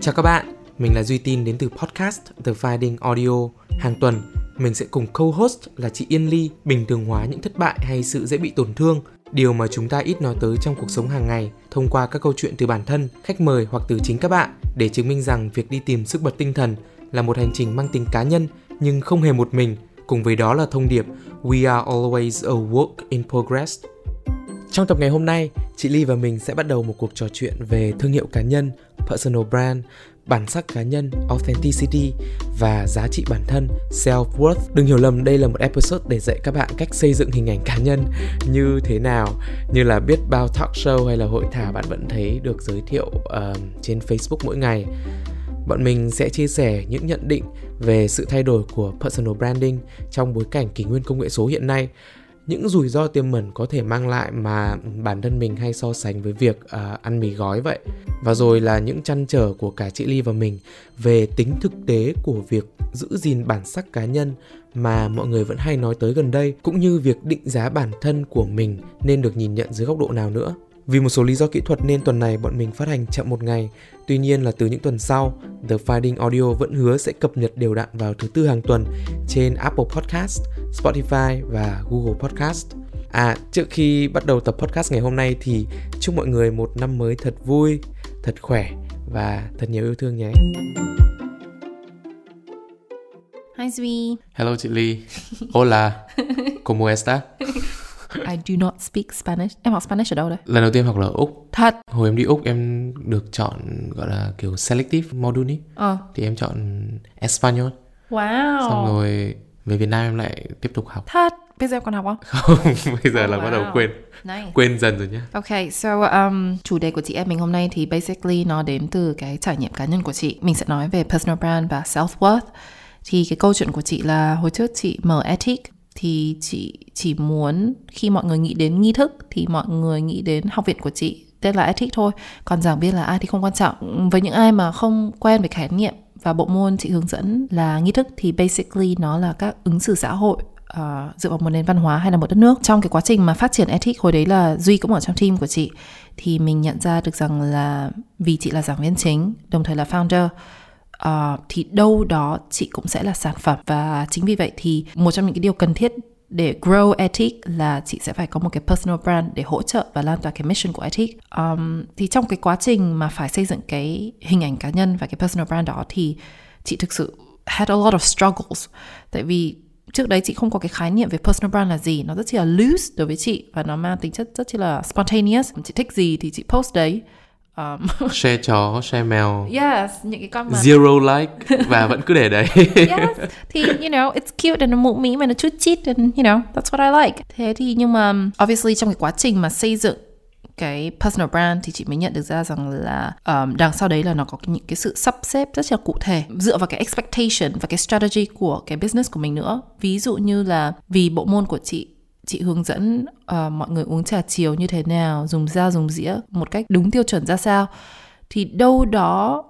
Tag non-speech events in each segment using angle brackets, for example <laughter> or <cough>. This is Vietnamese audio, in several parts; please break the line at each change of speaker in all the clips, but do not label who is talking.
Chào các bạn, mình là Duy Tin đến từ podcast The Finding Audio. Hàng tuần, mình sẽ cùng co-host là chị Yên Ly bình thường hóa những thất bại hay sự dễ bị tổn thương, điều mà chúng ta ít nói tới trong cuộc sống hàng ngày thông qua các câu chuyện từ bản thân, khách mời hoặc từ chính các bạn để chứng minh rằng việc đi tìm sức bật tinh thần là một hành trình mang tính cá nhân nhưng không hề một mình, cùng với đó là thông điệp We are always a work in progress. Trong tập ngày hôm nay, chị Ly và mình sẽ bắt đầu một cuộc trò chuyện về thương hiệu cá nhân, personal brand, bản sắc cá nhân, authenticity và giá trị bản thân, self-worth. Đừng hiểu lầm đây là một episode để dạy các bạn cách xây dựng hình ảnh cá nhân như thế nào, như là biết bao talk show hay là hội thảo bạn vẫn thấy được giới thiệu uh, trên Facebook mỗi ngày. Bọn mình sẽ chia sẻ những nhận định về sự thay đổi của personal branding trong bối cảnh kỷ nguyên công nghệ số hiện nay những rủi ro tiềm mẩn có thể mang lại mà bản thân mình hay so sánh với việc uh, ăn mì gói vậy và rồi là những chăn trở của cả chị Ly và mình về tính thực tế của việc giữ gìn bản sắc cá nhân mà mọi người vẫn hay nói tới gần đây cũng như việc định giá bản thân của mình nên được nhìn nhận dưới góc độ nào nữa vì một số lý do kỹ thuật nên tuần này bọn mình phát hành chậm một ngày. Tuy nhiên là từ những tuần sau, The Finding Audio vẫn hứa sẽ cập nhật đều đặn vào thứ tư hàng tuần trên Apple Podcast, Spotify và Google Podcast. À, trước khi bắt đầu tập podcast ngày hôm nay thì chúc mọi người một năm mới thật vui, thật khỏe và thật nhiều yêu thương nhé.
Hi Duy.
Hello chị Ly. <laughs> Hola. <laughs> ¿Cómo está?
I do not speak Spanish. Em học Spanish ở đâu đấy?
Lần đầu tiên học là Úc.
Thật.
Hồi em đi Úc em được chọn gọi là kiểu selective module ý.
Ờ.
Thì em chọn Espanol.
Wow.
Xong rồi về Việt Nam em lại tiếp tục học.
Thật. Bây giờ em còn học không? <laughs>
Không, bây giờ
Oh,
là bắt đầu
wow.
quên.
Nice.
Quên dần rồi nhá.
Ok, so um, chủ đề của chị em mình hôm nay thì basically nó đến từ cái trải nghiệm cá nhân của chị. Mình sẽ nói về personal brand và self-worth. Thì cái câu chuyện của chị là hồi trước chị mở Ethic thì chị chỉ muốn khi mọi người nghĩ đến nghi thức thì mọi người nghĩ đến học viện của chị tên là ethics thôi. Còn giảng viên là ai thì không quan trọng. Với những ai mà không quen với khái niệm và bộ môn chị hướng dẫn là nghi thức thì basically nó là các ứng xử xã hội uh, dựa vào một nền văn hóa hay là một đất nước trong cái quá trình mà phát triển ethics hồi đấy là duy cũng ở trong team của chị thì mình nhận ra được rằng là vì chị là giảng viên chính đồng thời là founder uh, thì đâu đó chị cũng sẽ là sản phẩm. Và chính vì vậy thì một trong những cái điều cần thiết để grow ethic là chị sẽ phải có một cái personal brand để hỗ trợ và lan tỏa cái mission của ethic um, thì trong cái quá trình mà phải xây dựng cái hình ảnh cá nhân và cái personal brand đó thì chị thực sự had a lot of struggles. Tại vì trước đấy chị không có cái khái niệm về personal brand là gì. Nó rất chỉ là loose đối với chị và nó mang tính chất rất chỉ là spontaneous. Chị thích gì thì chị post đấy um, <laughs>
Share chó, share mèo.
yes những cái con mà
Zero like. Và vẫn cứ để đấy. <laughs>
yes. Thì you know it's cute and nó mụ mỹ mà nó chút chít and you know that's what I like. Thế thì nhưng mà obviously trong cái quá trình mà xây dựng cái personal brand thì chị mới nhận được ra rằng là um, đằng sau đấy là nó có những cái sự sắp xếp rất là cụ thể dựa vào cái expectation và cái strategy của cái business của mình nữa. Ví dụ như là vì bộ môn của chị chị hướng dẫn uh, mọi người uống trà chiều như thế nào dùng dao dùng dĩa một cách đúng tiêu chuẩn ra sao? Thì đâu đó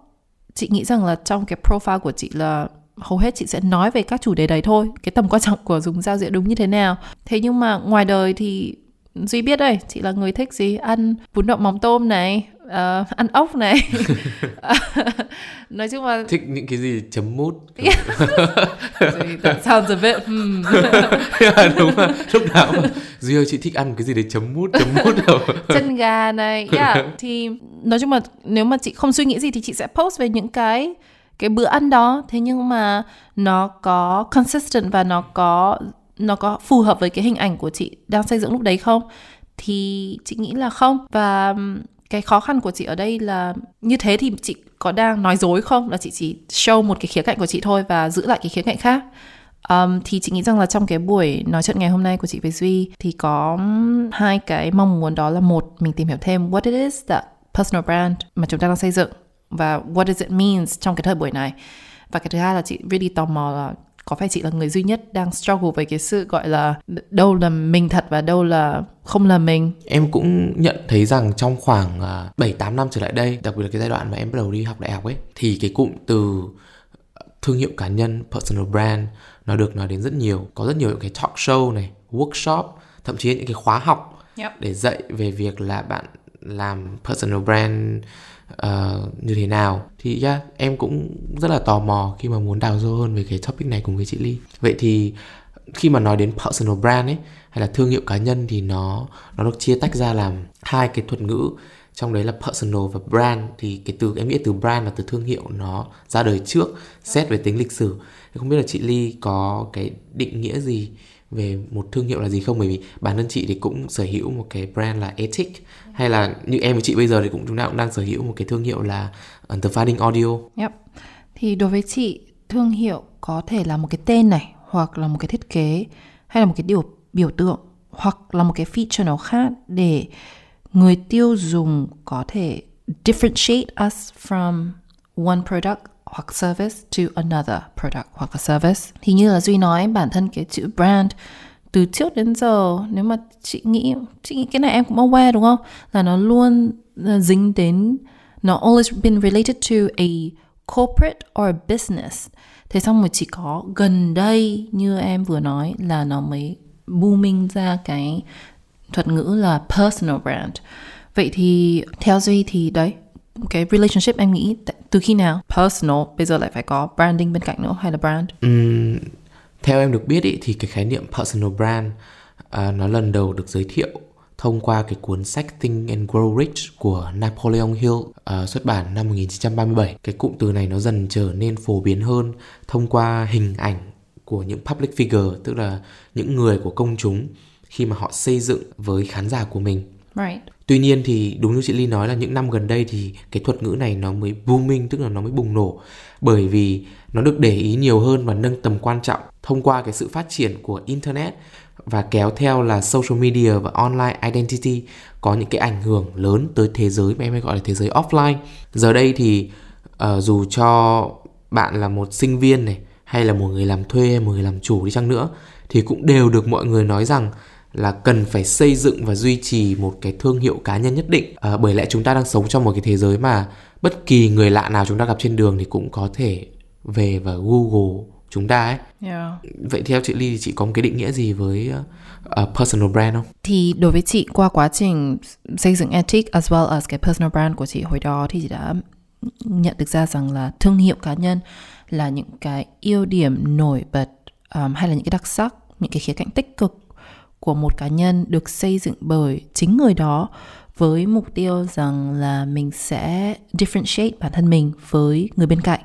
chị nghĩ rằng là trong cái profile của chị là hầu hết chị sẽ nói về các chủ đề đấy thôi cái tầm quan trọng của dùng dao dĩa đúng như thế nào. Thế nhưng mà ngoài đời thì duy biết đây chị là người thích gì? Ăn bún đậu móng tôm này ờ, ăn ốc này <laughs> nói chung là
Thích những cái gì chấm mút.
Duy, that sounds a bit hmm.
Đúng mà. Lúc nào mà Duy ơi chị thích ăn cái gì đấy chấm mút, chấm mút đâu. <laughs>
chân gà này yeah. <laughs> thì nói chung là nếu mà chị không suy nghĩ gì thì chị sẽ post về những cái cái bữa ăn đó thế nhưng mà nó có consistent và nó có nó có phù hợp với cái hình ảnh của chị đang xây dựng lúc đấy không thì chị nghĩ là không và cái khó khăn của chị ở đây là như thế thì chị có đang nói dối không? Là chị chỉ show một cái khía cạnh của chị thôi và giữ lại cái khía cạnh khác. Um, thì chị nghĩ rằng là trong cái buổi nói chuyện ngày hôm nay của chị với Duy thì có hai cái mong muốn đó là một mình tìm hiểu thêm what it is that personal brand mà chúng ta đang xây dựng và what does it means trong cái thời buổi này. Và cái thứ hai là chị really tò mò là có phải chị là người duy nhất đang struggle với cái sự gọi là đâu là mình thật và đâu là không là mình
Em cũng nhận thấy rằng trong khoảng à, 7-8 năm trở lại đây, đặc biệt là cái giai đoạn mà em bắt đầu đi học đại học ấy, thì cái cụm từ thương hiệu cá nhân, personal brand nó được nói đến rất nhiều có rất nhiều những cái talk show này workshop thậm chí những cái khóa học
Yep.
để dạy về việc là bạn làm personal brand uh, như thế nào? Thì yeah, em cũng rất là tò mò khi mà muốn đào sâu hơn về cái topic này cùng với chị Ly. Vậy thì khi mà nói đến personal brand ấy hay là thương hiệu cá nhân thì nó nó được chia tách ra làm hai cái thuật ngữ. Trong đấy là personal và brand. Thì cái từ em nghĩ từ brand là từ thương hiệu nó ra đời trước xét về tính lịch sử. Thì không biết là chị Ly có cái định nghĩa gì về một thương hiệu là gì không? Bởi vì bản thân chị thì cũng sở hữu một cái brand là Ethic hay là như em với chị bây giờ thì cũng chúng ta cũng đang sở hữu một cái thương hiệu là ờ, The Finding Audio.
Yep. Thì đối với chị, thương hiệu có thể là một cái tên này, hoặc là một cái thiết kế, hay là một cái điều biểu tượng, hoặc là một cái feature nào khác để người tiêu dùng có thể differentiate us from one product hoặc service to another product hoặc là service. Thì như là Duy nói, bản thân cái chữ brand từ trước đến giờ nếu mà chị nghĩ chị nghĩ cái này em cũng aware đúng không? Là nó luôn ờ, dính đến nó always been related to a corporate or a business. Thế xong rồi chỉ có gần đây như em vừa nói là nó mới booming ra cái thuật ngữ là personal brand. Vậy thì theo duy thì đấy cái relationship em nghĩ từ khi nào personal bây giờ lại phải có branding bên cạnh nữa hay là brand
Ừm, theo em được biết ý, thì cái khái niệm personal brand à, nó lần đầu được giới thiệu thông qua cái cuốn sách Think and Grow Rich của Napoleon Hill à, xuất bản năm 1937. Cái cụm từ này nó dần trở nên phổ biến hơn thông qua hình ảnh của những public figure, tức là những người của công chúng khi mà họ xây dựng với khán giả của mình.
right
Tuy nhiên thì đúng như chị Ly nói là những năm gần đây thì cái thuật ngữ này nó mới booming tức là nó mới bùng nổ bởi vì nó được để ý nhiều hơn và nâng tầm quan trọng thông qua cái sự phát triển của internet và kéo theo là social media và online identity có những cái ảnh hưởng lớn tới thế giới mà em hay gọi là thế giới offline. Giờ đây thì uh, dù cho bạn là một sinh viên này hay là một người làm thuê hay một người làm chủ đi chăng nữa thì cũng đều được mọi người nói rằng là cần phải xây dựng và duy trì một cái thương hiệu cá nhân nhất định. À, bởi lẽ chúng ta đang sống trong một cái thế giới mà bất kỳ người lạ nào chúng ta gặp trên đường thì cũng có thể về và google chúng ta ấy.
Yeah.
Vậy theo chị ly thì chị có một cái định nghĩa gì với uh, personal brand không?
Thì đối với chị qua quá trình xây dựng ethic as well as cái personal brand của chị hồi đó thì chị đã nhận được ra rằng là thương hiệu cá nhân là những cái ưu điểm nổi bật um, hay là những cái đặc sắc những cái khía cạnh tích cực của một cá nhân được xây dựng bởi chính người đó với mục tiêu rằng là mình sẽ differentiate bản thân mình với người bên cạnh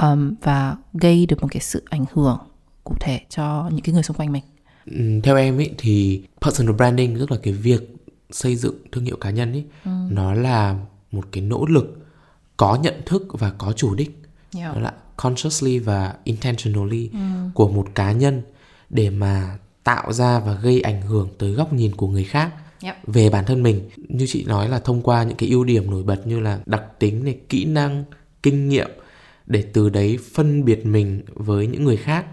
um, và gây được một cái sự ảnh hưởng cụ thể cho những cái người xung quanh mình.
Ừm, theo em ấy thì personal branding tức là cái việc xây dựng thương hiệu cá nhân ấy nó là một cái nỗ lực có nhận thức và có chủ đích
Yeah.
đó là consciously và intentionally của một cá nhân để mà tạo ra và gây ảnh hưởng tới góc nhìn của người khác
Yep.
về bản thân mình như chị nói là thông qua những cái ưu điểm nổi bật như là đặc tính này kỹ năng kinh nghiệm để từ đấy phân biệt mình với những người khác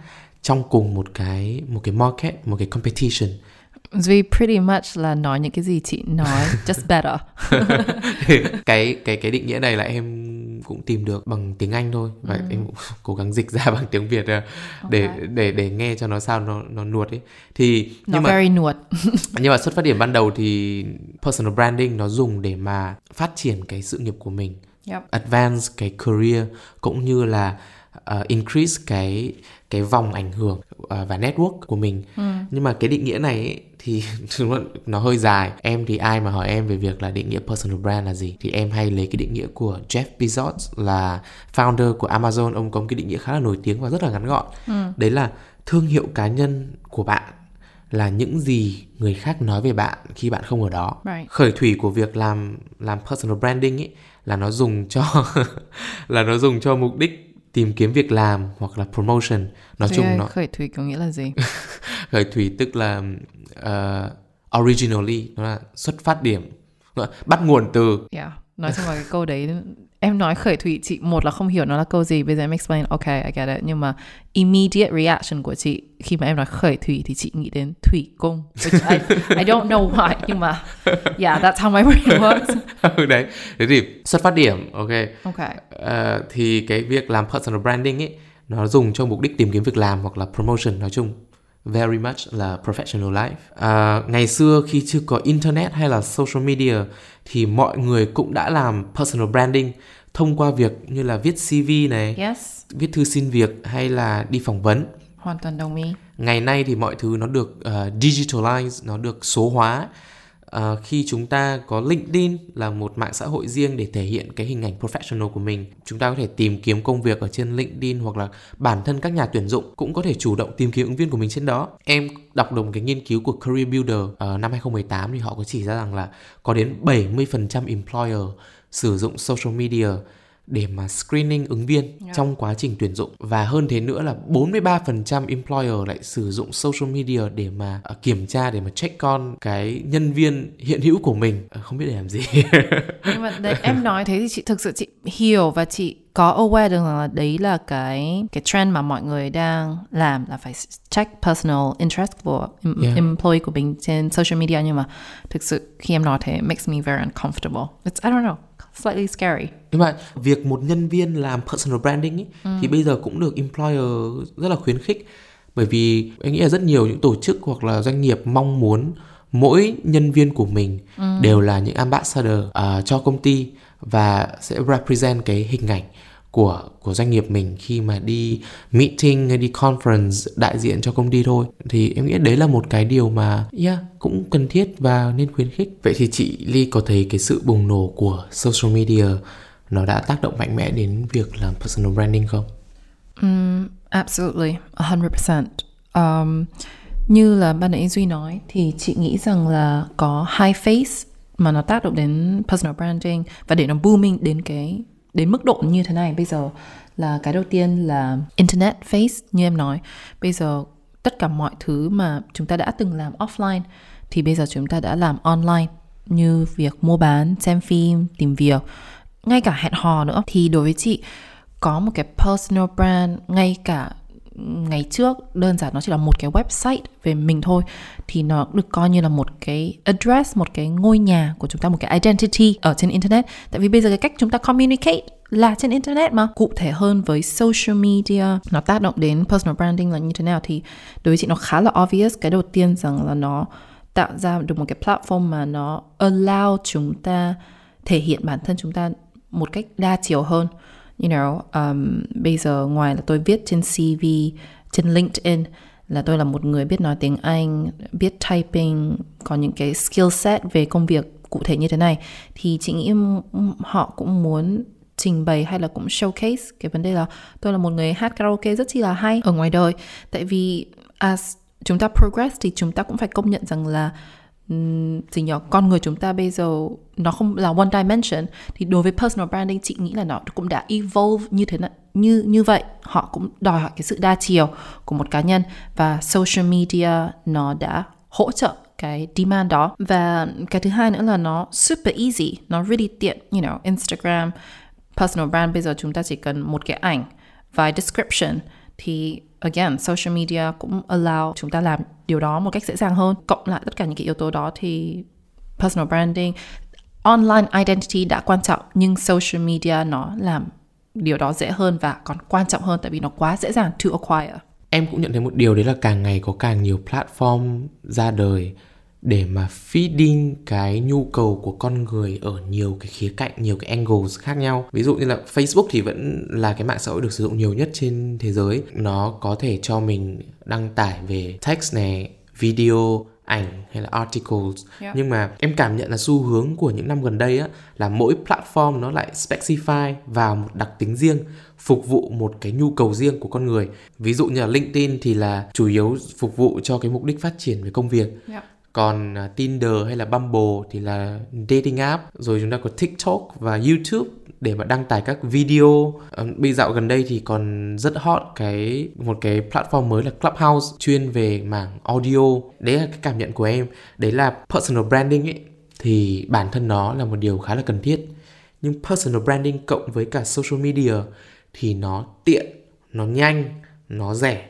trong cùng một cái một cái market một cái competition
Duy pretty much là nói những cái gì chị nói <laughs> just better. <laughs>
cái cái cái định nghĩa này là em cũng tìm được bằng tiếng Anh thôi và em cũng <laughs> cố gắng dịch ra <laughs> bằng tiếng Việt à, để
Ok.
để để nghe cho nó sao nó nó nuột ấy thì
Nó
nhưng mà
very nuột. <laughs>
nhưng mà xuất phát điểm ban đầu thì personal branding nó dùng để mà phát triển cái sự nghiệp của mình
Yep.
advance cái career cũng như là uh, increase cái cái vòng ảnh hưởng uh, và network của mình. Nhưng mà cái định nghĩa này ấy, thì <laughs> nó hơi dài. Em thì ai mà hỏi em về việc là định nghĩa personal brand là gì? Thì em hay lấy cái định nghĩa của Jeff Bezos là founder của Amazon. Ông có một cái định nghĩa khá là nổi tiếng và rất là ngắn gọn. Đấy là thương hiệu cá nhân của bạn là những gì người khác nói về bạn khi bạn không ở đó.
Right.
khởi thủy của việc làm làm personal branding ấy là nó dùng cho <laughs> là nó dùng cho mục đích tìm kiếm việc làm hoặc là promotion nói
Duy
chung
ơi,
nó
khởi thủy có nghĩa là gì? <laughs>
khởi thủy tức là uh, originally nó là xuất phát điểm bắt nguồn từ
Yeah. Nói chung là cái câu đấy em nói khởi thủy chị một là không hiểu nó là câu gì bây giờ em explain ok I get it. Nhưng mà immediate reaction của chị khi mà em nói khởi thủy thì chị nghĩ đến thủy cung which I, I don't know why nhưng mà yeah that's how my brain works. <laughs>
Ừ, đấy. Thế thì xuất phát điểm ok.
Ok.
Ờ, thì cái việc làm personal branding ấy nó dùng cho mục đích tìm kiếm việc làm hoặc là promotion nói chung. Very much là professional life. À, ngày xưa khi chưa có internet hay là social media thì mọi người cũng đã làm personal branding thông qua việc như là viết CV này,
Yes,
viết thư xin việc hay là đi phỏng vấn.
hoàn toàn đồng ý.
Ngày nay thì mọi thứ nó được uh, digitalize, nó được số hóa. Uh, khi chúng ta có LinkedIn là một mạng xã hội riêng để thể hiện cái hình ảnh professional của mình, chúng ta có thể tìm kiếm công việc ở trên LinkedIn hoặc là bản thân các nhà tuyển dụng cũng có thể chủ động tìm kiếm ứng viên của mình trên đó. Em đọc được một cái nghiên cứu của Career Builder uh, năm 2018 thì họ có chỉ ra rằng là có đến 70% employer sử dụng social media để mà screening ứng viên
Yeah.
trong quá trình tuyển dụng và hơn thế nữa là 43% employer lại sử dụng social media để mà ờ, kiểm tra để mà check con cái nhân viên hiện hữu của mình Ờ, không biết để làm gì <laughs>
Nhưng mà đấy, em nói thế thì chị thực sự chị hiểu và chị có aware được rằng là đấy là cái cái trend mà mọi người đang làm là phải check personal interest của em-
Yeah.
employee của mình trên social media nhưng mà thực sự khi em nói thế it makes me very uncomfortable. It's I don't know, slightly scary.
nhưng mà việc một nhân viên làm personal branding ý, thì bây giờ cũng được employer rất là khuyến khích. Bởi vì em nghĩ là rất nhiều những tổ chức hoặc là doanh nghiệp mong muốn mỗi nhân viên của mình đều là những ambassador à, cho công ty và sẽ represent cái hình ảnh của của doanh nghiệp mình khi mà đi meeting hay đi conference đại diện cho công ty thôi thì em nghĩ đấy là một cái điều mà yeah cũng cần thiết và nên khuyến khích vậy thì chị Ly có thấy cái sự bùng nổ của social media nó đã tác động mạnh mẽ đến việc làm personal branding không?
Um, absolutely, 100%. Um, như là ban nãy Duy nói thì chị nghĩ rằng là có hai face mà nó tác động đến personal branding và để nó booming đến cái đến mức độ như thế này. Bây giờ là cái đầu tiên là internet face, như em nói. Bây giờ tất cả mọi thứ mà chúng ta đã từng làm offline thì bây giờ chúng ta đã làm online, như việc mua bán, xem phim, tìm việc. Ngay cả hẹn hò nữa. Thì đối với chị, có một cái personal brand, ngay cả ngày trước, đơn giản nó chỉ là một cái website về mình thôi, thì nó được coi như là một cái address, một cái ngôi nhà của chúng ta, một cái identity ở trên internet. Tại vì bây giờ cái cách chúng ta communicate là trên internet mà. Cụ thể hơn với social media, nó tác động đến personal branding là như thế nào thì đối với chị nó khá là obvious. Cái đầu tiên rằng là nó tạo ra được một cái platform mà nó allow chúng ta thể hiện bản thân chúng ta một cách đa chiều hơn you know um, bây giờ ngoài là tôi viết trên CV trên LinkedIn là tôi là một người biết nói tiếng Anh biết typing có những cái skill set về công việc cụ thể như thế này thì chị nghĩ họ cũng muốn trình bày hay là cũng showcase cái vấn đề là tôi là một người hát karaoke rất chi là hay ở ngoài đời tại vì as chúng ta progress thì chúng ta cũng phải công nhận rằng là ừm, gì nhỏ con người chúng ta bây giờ nó không là one dimension. Thì đối với personal branding chị nghĩ là nó cũng đã evolve như thế nào như như vậy. Họ cũng đòi hỏi cái sự đa chiều của một cá nhân và social media nó đã hỗ trợ cái demand đó. Và cái thứ hai nữa là nó super easy nó really tiện. You know Instagram personal brand bây giờ chúng ta chỉ cần một cái ảnh vài description thì, again, social media cũng allow chúng ta làm điều đó một cách dễ dàng hơn. Cộng lại tất cả những cái yếu tố đó thì personal branding, online identity đã quan trọng, nhưng social media nó làm điều đó dễ hơn và còn quan trọng hơn tại vì nó quá dễ dàng to acquire.
Em cũng nhận thấy một điều đấy là càng ngày có càng nhiều platform ra đời để mà feeding cái nhu cầu của con người ở nhiều cái khía cạnh, nhiều cái angles khác nhau. Ví dụ như là Facebook thì vẫn là cái mạng xã hội được sử dụng nhiều nhất trên thế giới. Nó có thể cho mình đăng tải về text này, video, ảnh hay là articles
Yeah.
nhưng mà em cảm nhận là xu hướng của những năm gần đây á là mỗi platform nó lại specify vào một đặc tính riêng phục vụ một cái nhu cầu riêng của con người ví dụ như là LinkedIn thì là chủ yếu phục vụ cho cái mục đích phát triển về công việc còn à, Tinder hay là Bumble thì là dating app. Rồi chúng ta có TikTok và YouTube để mà đăng tải các video. À, bây dạo gần đây thì còn rất hot cái, một cái platform mới là Clubhouse chuyên về mảng audio. Đấy là cái cảm nhận của em. Đấy là personal branding ấy. Thì bản thân nó là một điều khá là cần thiết. Nhưng personal branding cộng với cả social media thì nó tiện, nó nhanh, nó rẻ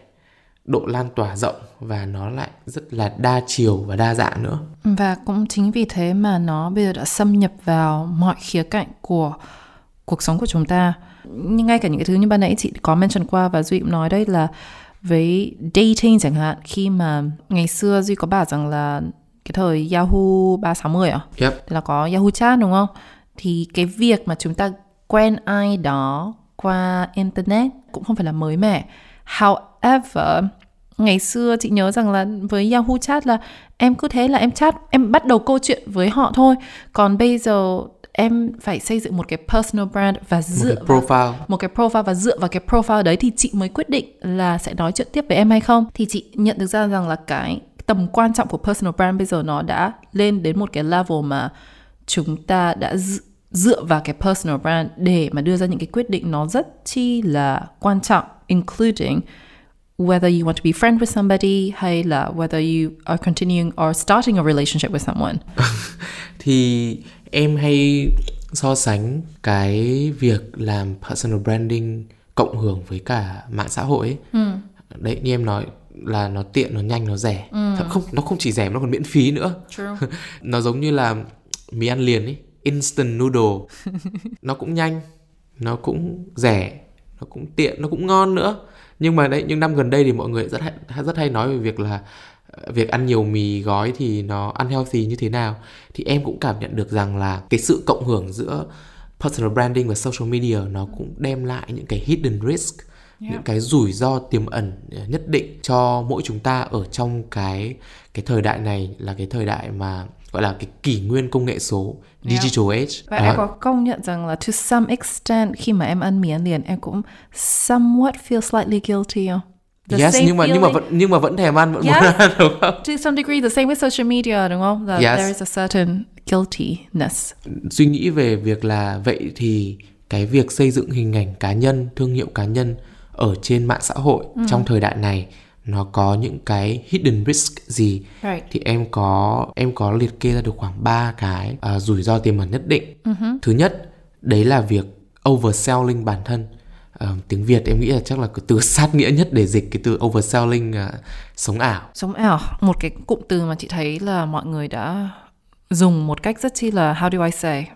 độ lan tỏa rộng và nó lại rất là đa chiều và đa dạng nữa
Và cũng chính vì thế mà nó bây giờ đã xâm nhập vào mọi khía cạnh của cuộc sống của chúng ta. nhưng ngay cả những cái thứ như ban nãy chị có mention qua và duy cũng nói đấy là với dating chẳng hạn khi mà ngày xưa duy có bảo rằng là cái thời Yahoo 360 à?
Yep.
Thì là có Yahoo Chat đúng không? Thì cái việc mà chúng ta quen ai đó qua internet cũng không phải là mới mẻ. However, ngày xưa chị nhớ rằng là với Yahoo Chat là em cứ thế là em chat, em bắt đầu câu chuyện với họ thôi. Còn bây giờ em phải xây dựng một cái personal brand và dựa
một cái profile
vào, một cái profile và dựa vào cái profile đấy thì chị mới quyết định là sẽ nói chuyện tiếp với em hay không. Thì chị nhận được ra rằng là cái tầm quan trọng của personal brand bây giờ nó đã lên đến một cái level mà chúng ta đã dựa vào cái personal brand để mà đưa ra những cái quyết định nó rất chi là quan trọng including whether you want to be friend with somebody hay là whether you are continuing or starting a relationship with someone. <laughs>
thì em hay so sánh cái việc làm personal branding cộng hưởng với cả mạng xã hội ấy. Ừ. Đấy như em nói là nó tiện, nó nhanh, nó rẻ. Ừ. Thật không nó không chỉ rẻ nó còn miễn phí nữa.
True. <laughs>
nó giống như là mì ăn liền ấy, instant noodle. <laughs> nó cũng nhanh, nó cũng rẻ, nó cũng tiện, nó cũng ngon nữa. Nhưng mà đấy những năm gần đây thì mọi người rất hay, rất hay nói về việc là việc ăn nhiều mì gói thì nó unhealthy như thế nào thì em cũng cảm nhận được rằng là cái sự cộng hưởng giữa personal branding và social media nó cũng đem lại những cái hidden risk yeah. những cái rủi ro tiềm ẩn nhất định cho mỗi chúng ta ở trong cái cái thời đại này là cái thời đại mà gọi là cái kỷ nguyên công nghệ số digital yeah. age
và à. em có công nhận rằng là to some extent khi mà em ăn mì ăn liền em cũng somewhat feel slightly guilty không
The yes, nhưng mà feeling. nhưng mà vẫn nhưng mà vẫn thèm ăn vẫn yes. muốn ăn đúng không?
To some degree the same with social media đúng không? That yes. there is a certain guiltiness.
Suy nghĩ về việc là vậy thì cái việc xây dựng hình ảnh cá nhân, thương hiệu cá nhân ở trên mạng xã hội mm. trong thời đại này nó có những cái hidden risk gì
right.
thì em có em có liệt kê ra được khoảng 3 cái uh, rủi ro tiềm ẩn nhất định.
Mm-hmm.
Thứ nhất, đấy là việc overselling bản thân uh, tiếng Việt em nghĩ là chắc là cái từ <laughs> sát nghĩa nhất để dịch cái từ overselling uh, sống ảo
sống ảo một cái cụm từ mà chị thấy là mọi người đã dùng một cách rất chi là how do I say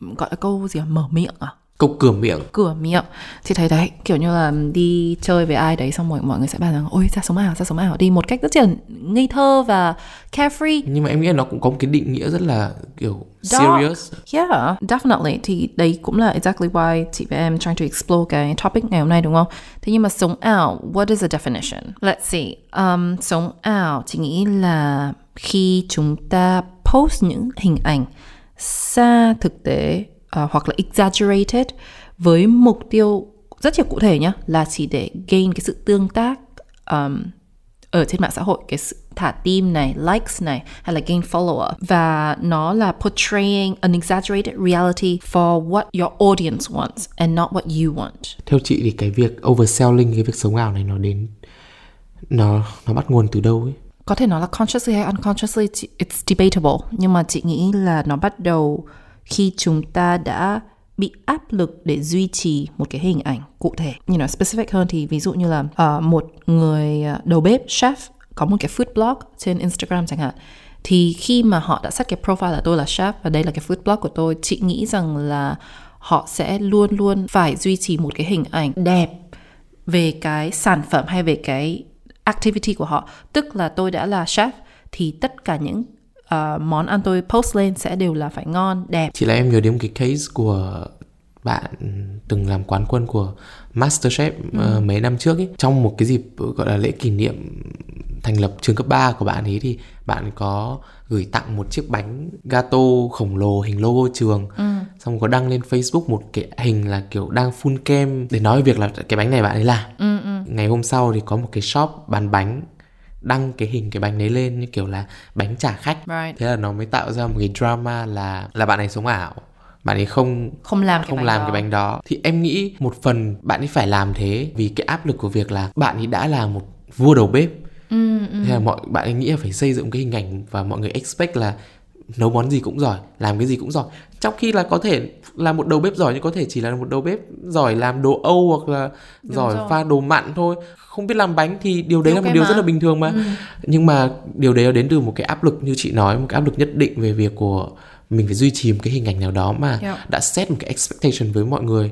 gọi là câu gì à? mở miệng à
câu cửa miệng.
Cửa miệng. Thì thấy đấy kiểu như là đi chơi với ai đấy xong rồi mọi người sẽ bảo rằng ôi ra sống ảo ra sống ảo. Đi một cách rất là ngây thơ và carefree.
Nhưng mà em nghĩ là nó cũng có một cái định nghĩa rất là kiểu serious.
Yeah definitely. Thì đấy cũng là exactly why chị và em trying to explore cái topic ngày hôm nay đúng không? Thế nhưng mà sống ảo what is the definition? Let's see. Um, sống ảo chị nghĩ là khi chúng ta post những hình ảnh xa thực tế uh, hoặc là exaggerated với mục tiêu rất là cụ thể nhá là chỉ để gain cái sự tương tác um, ở trên mạng xã hội cái sự thả tim này, likes này hay là gain follower và nó là portraying an exaggerated reality for what your audience wants and not what you want.
Theo chị thì cái việc overselling cái việc sống ảo này nó đến nó nó bắt nguồn từ đâu ấy?
Có thể nói là consciously hay unconsciously it's debatable nhưng mà chị nghĩ là nó bắt đầu khi chúng ta đã bị áp lực để duy trì một cái hình ảnh cụ thể. You know, specific hơn thì ví dụ như là uh, một người ờ, đầu bếp chef có một cái food blog trên Instagram chẳng hạn thì khi mà họ đã set cái profile là tôi là chef và đây là cái food blog của tôi, chị nghĩ rằng là họ sẽ luôn luôn phải duy trì một cái hình ảnh đẹp về cái sản phẩm hay về cái activity của họ. Tức là tôi đã là chef thì tất cả những uh, món ăn tôi post lên sẽ đều là phải ngon đẹp
chỉ là em nhớ đến cái case của bạn từng làm quán quân của Masterchef ừ. uh, mấy năm trước ấy trong một cái dịp gọi là lễ kỷ niệm thành lập trường cấp 3 của bạn ấy thì bạn có gửi tặng một chiếc bánh gato khổng lồ hình logo trường
ừ.
xong có đăng lên Facebook một cái hình là kiểu đang phun kem để nói về việc là cái bánh này bạn ấy làm
ừ, ừ.
ngày hôm sau thì có một cái shop bán bánh đăng cái hình cái bánh đấy lên như kiểu là bánh trả khách
right.
thế là nó mới tạo ra một cái drama là là bạn ấy sống ảo bạn ấy không
không làm
không
cái
làm
đó.
cái bánh đó thì em nghĩ một phần bạn ấy phải làm thế vì cái áp lực của việc là bạn ấy đã là một vua đầu bếp
ừ, ừ.
thế là mọi bạn ấy nghĩ là phải xây dựng cái hình ảnh và mọi người expect là nấu món gì cũng giỏi làm cái gì cũng giỏi trong khi là có thể là một đầu bếp giỏi nhưng có thể chỉ là một đầu bếp giỏi làm đồ âu hoặc là Đúng giỏi rồi. pha đồ mặn thôi không biết làm bánh thì điều đấy Đúng là một điều mà. rất là bình thường mà ừ. nhưng mà điều đấy đến từ một cái áp lực như chị nói một cái áp lực nhất định về việc của mình phải duy trì một cái hình ảnh nào đó mà
yeah.
đã set một cái expectation với mọi người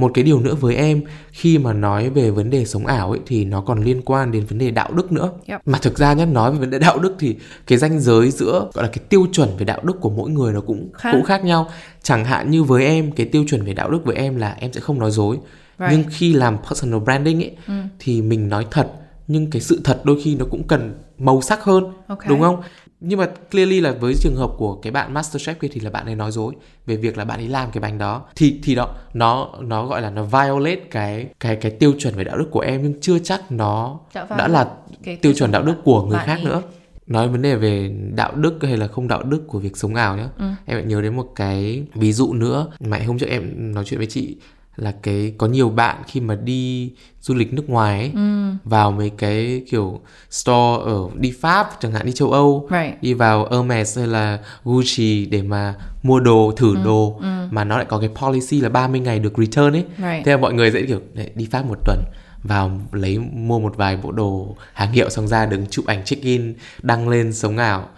một cái điều nữa với em khi mà nói về vấn đề sống ảo ấy thì nó còn liên quan đến vấn đề đạo đức nữa
Yep.
mà thực ra nhá nói về vấn đề đạo đức thì cái ranh giới giữa gọi là cái tiêu chuẩn về đạo đức của mỗi người nó cũng
Khác.
cũng khác nhau chẳng hạn như với em cái tiêu chuẩn về đạo đức với em là em sẽ không nói dối
Right.
nhưng khi làm personal branding ấy
Ừ.
thì mình nói thật nhưng cái sự thật đôi khi nó cũng cần màu sắc hơn
Ok.
đúng không nhưng mà clearly là với trường hợp của cái bạn masterchef kia thì là bạn ấy nói dối về việc là bạn ấy làm cái bánh đó. Thì thì đó nó nó gọi là nó violate cái cái cái tiêu chuẩn về đạo đức của em nhưng chưa chắc nó
Đã
đã
violate
là
cái
tiêu chuẩn đạo đức của người khác
ấy.
nữa. Nói vấn đề về đạo đức hay là không đạo đức của việc sống ảo nhá.
Ừ.
em lại nhớ đến một cái ví dụ nữa. Mà hôm trước em nói chuyện với chị là cái có nhiều bạn khi mà đi du lịch nước ngoài ấy,
Ừ.
vào mấy cái kiểu store ở đi Pháp chẳng hạn đi châu Âu
Right.
đi vào Hermes hay là Gucci để mà mua đồ thử
Ừ,
đồ mà nó lại có cái policy là 30 ngày được return ấy
Right.
thế là mọi người sẽ kiểu "Đấy, đi Pháp một tuần vào lấy mua một vài bộ đồ hàng hiệu xong ra đứng chụp ảnh check in đăng lên sống ảo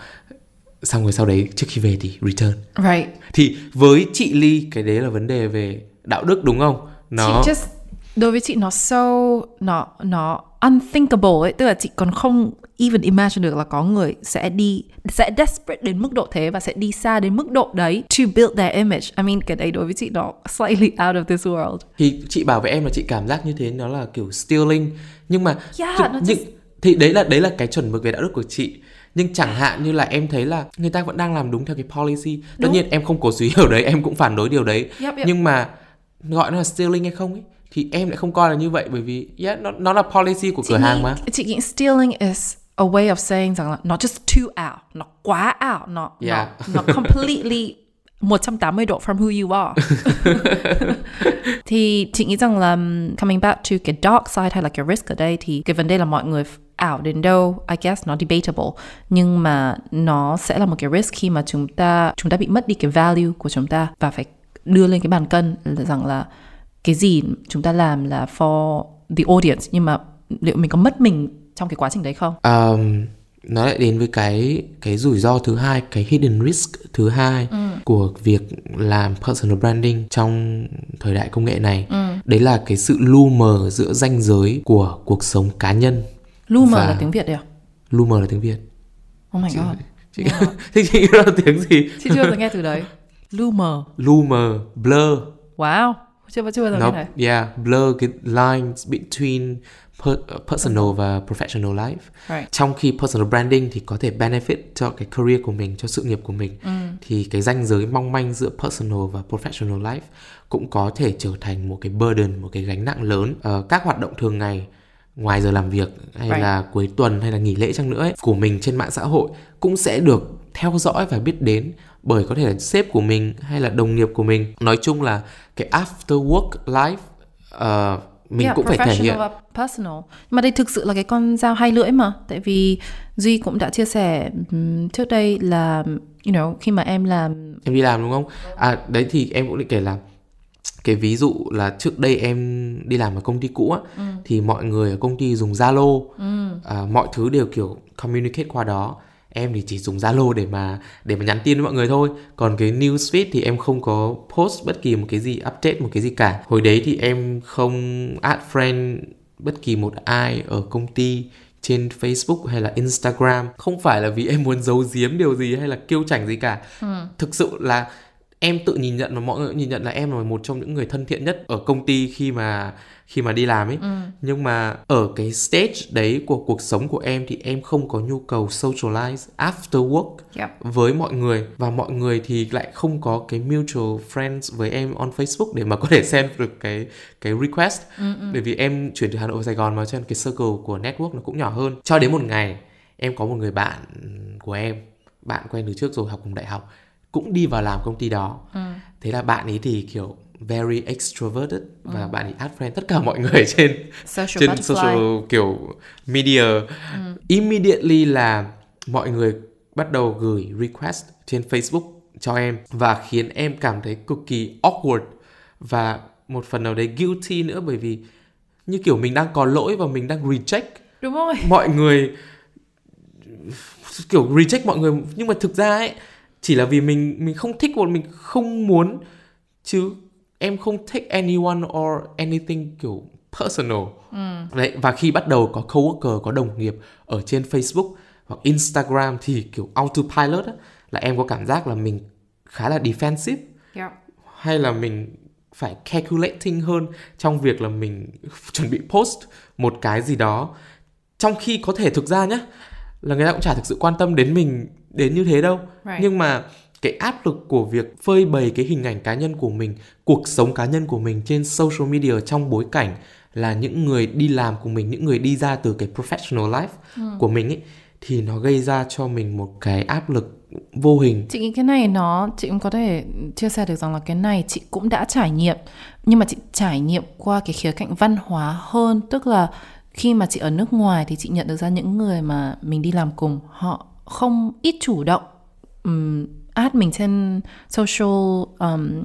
xong rồi sau đấy trước khi về thì return
Right.
thì với chị Ly cái đấy là vấn đề về đạo đức đúng không nó
Chị just đối với chị nó so nó nó unthinkable ấy, tức là chị còn không even imagine được là có người sẽ đi sẽ desperate đến mức độ thế và sẽ đi xa đến mức độ đấy to build their image. I mean cái đấy đối với chị nó slightly out of this world.
thì chị bảo với em là chị cảm giác như thế nó là kiểu stealing nhưng mà
Yeah, nó
nhưng,
just-
thì đấy là đấy là cái chuẩn mực về đạo đức của chị nhưng chẳng hạn như là em thấy là người ta vẫn đang làm đúng theo cái policy tất
Đúng.
nhiên em không cổ suý điều đấy em cũng phản đối điều đấy
Yep, yep.
nhưng mà gọi nó là stealing hay không ấy thì em lại không coi là như vậy bởi vì yeah, nó nó là policy của cửa
Chị
hàng
nghĩ-
mà
Chị nghĩ stealing is a way of saying rằng là nó just too out, nó quá out, nó
Yeah.
nó, nó completely <laughs> 180 độ from who you are. <laughs> thì chị nghĩ rằng là um, coming back to cái dark side hay là cái risk ở đây thì cái vấn đề là mọi người ảo đến đâu I guess nó debatable nhưng mà nó sẽ là một cái risk khi mà chúng ta chúng ta bị mất đi cái value của chúng ta và phải đưa lên cái bàn cân là rằng là cái gì chúng ta làm là for the audience nhưng mà liệu mình có mất mình trong cái quá trình đấy không?
um, nó lại đến với cái cái rủi ro thứ hai cái hidden risk thứ hai của việc làm personal branding trong thời đại công nghệ này đấy là cái sự lu mờ giữa ranh giới của cuộc sống cá nhân
Lu mờ
Và-
là tiếng Việt đấy à?
lu mờ là tiếng việt
Oh my god.
chị thì <laughs> chị nghĩ là tiếng gì
Chị chưa giờ nghe từ đấy. Lu mờ
blur
Wow. Chưa chưa bao giờ
nó
này.
yeah blur cái lines between per, personal và professional life
Right.
trong khi personal branding thì có thể benefit cho cái career của mình cho sự nghiệp của mình
Ừ.
thì cái ranh giới mong manh giữa personal và professional life cũng có thể trở thành một cái burden một cái gánh nặng lớn Ờ, các hoạt động thường ngày ngoài giờ làm việc hay
Right.
là cuối tuần hay là nghỉ lễ chăng nữa ấy, của mình trên mạng xã hội cũng sẽ được theo dõi và biết đến bởi có thể là sếp của mình hay là đồng nghiệp của mình nói chung là cái after work life ờ, mình
yeah,
cũng phải thể hiện
và personal. Mà đây thực sự là cái con dao hai lưỡi mà. Tại vì Duy cũng đã chia sẻ trước đây là you know khi mà em làm
em đi làm đúng không à đấy thì em cũng định kể là cái ví dụ là trước đây em đi làm ở công ty cũ á thì mọi người ở công ty dùng Zalo. À, mọi thứ đều kiểu communicate qua đó. Em thì chỉ dùng Zalo để mà để mà nhắn tin với mọi người thôi. Còn cái newsfeed thì em không có post bất kỳ một cái gì update một cái gì cả. Hồi đấy thì em không add friend bất kỳ một ai ở công ty trên Facebook hay là Instagram. Không phải là vì em muốn giấu giếm điều gì hay là kiêu chảnh gì cả. Thực sự là em tự nhìn nhận và mọi người cũng nhìn nhận là em là một trong những người thân thiện nhất ở công ty khi mà khi mà đi làm ấy. Nhưng mà ở cái stage đấy của cuộc sống của em thì em không có nhu cầu socialize after work
Yep.
với mọi người. Và mọi người thì lại không có cái mutual friends với em on Facebook để mà có thể send được cái cái request. Bởi vì em chuyển từ Hà Nội vào Sài Gòn mà cho nên cái circle của network nó cũng nhỏ hơn. Cho đến một ngày em có một người bạn của em bạn quen từ trước rồi học cùng đại học cũng đi vào làm công ty đó. Thế là bạn ấy thì kiểu very extroverted và bạn ấy add friend tất cả mọi người <laughs> trên
social
trên
butterfly.
social kiểu media. Immediately là mọi người bắt đầu gửi request trên Facebook cho em và khiến em cảm thấy cực kỳ awkward và một phần nào đấy guilty nữa bởi vì như kiểu mình đang có lỗi và mình đang reject
Đúng rồi.
mọi người kiểu reject mọi người. Nhưng mà thực ra ấy chỉ là vì mình mình không thích hoặc mình không muốn chứ em không take anyone or anything kiểu personal. Đấy và khi bắt đầu có coworker có đồng nghiệp ở trên Facebook hoặc Instagram thì kiểu autopilot á, là em có cảm giác là mình khá là defensive.
Yeah.
hay là mình phải calculating hơn trong việc là mình <laughs> chuẩn bị post một cái gì đó. Trong khi có thể thực ra nhá là người ta cũng chả thực sự quan tâm đến mình đến như thế đâu.
Right.
nhưng mà cái áp lực của việc phơi bày cái hình ảnh cá nhân của mình cuộc sống cá nhân của mình trên social media trong bối cảnh là những người đi làm của mình những người đi ra từ cái professional life của mình ấy thì nó gây ra cho mình một cái áp lực vô hình.
Chị nghĩ cái này nó chị cũng có thể chia sẻ được rằng là cái này chị cũng đã trải nghiệm. Nhưng mà chị trải nghiệm qua cái khía cạnh văn hóa hơn tức là khi mà chị ở nước ngoài thì chị nhận được ra những người mà mình đi làm cùng họ không ít chủ động um, add mình trên social um,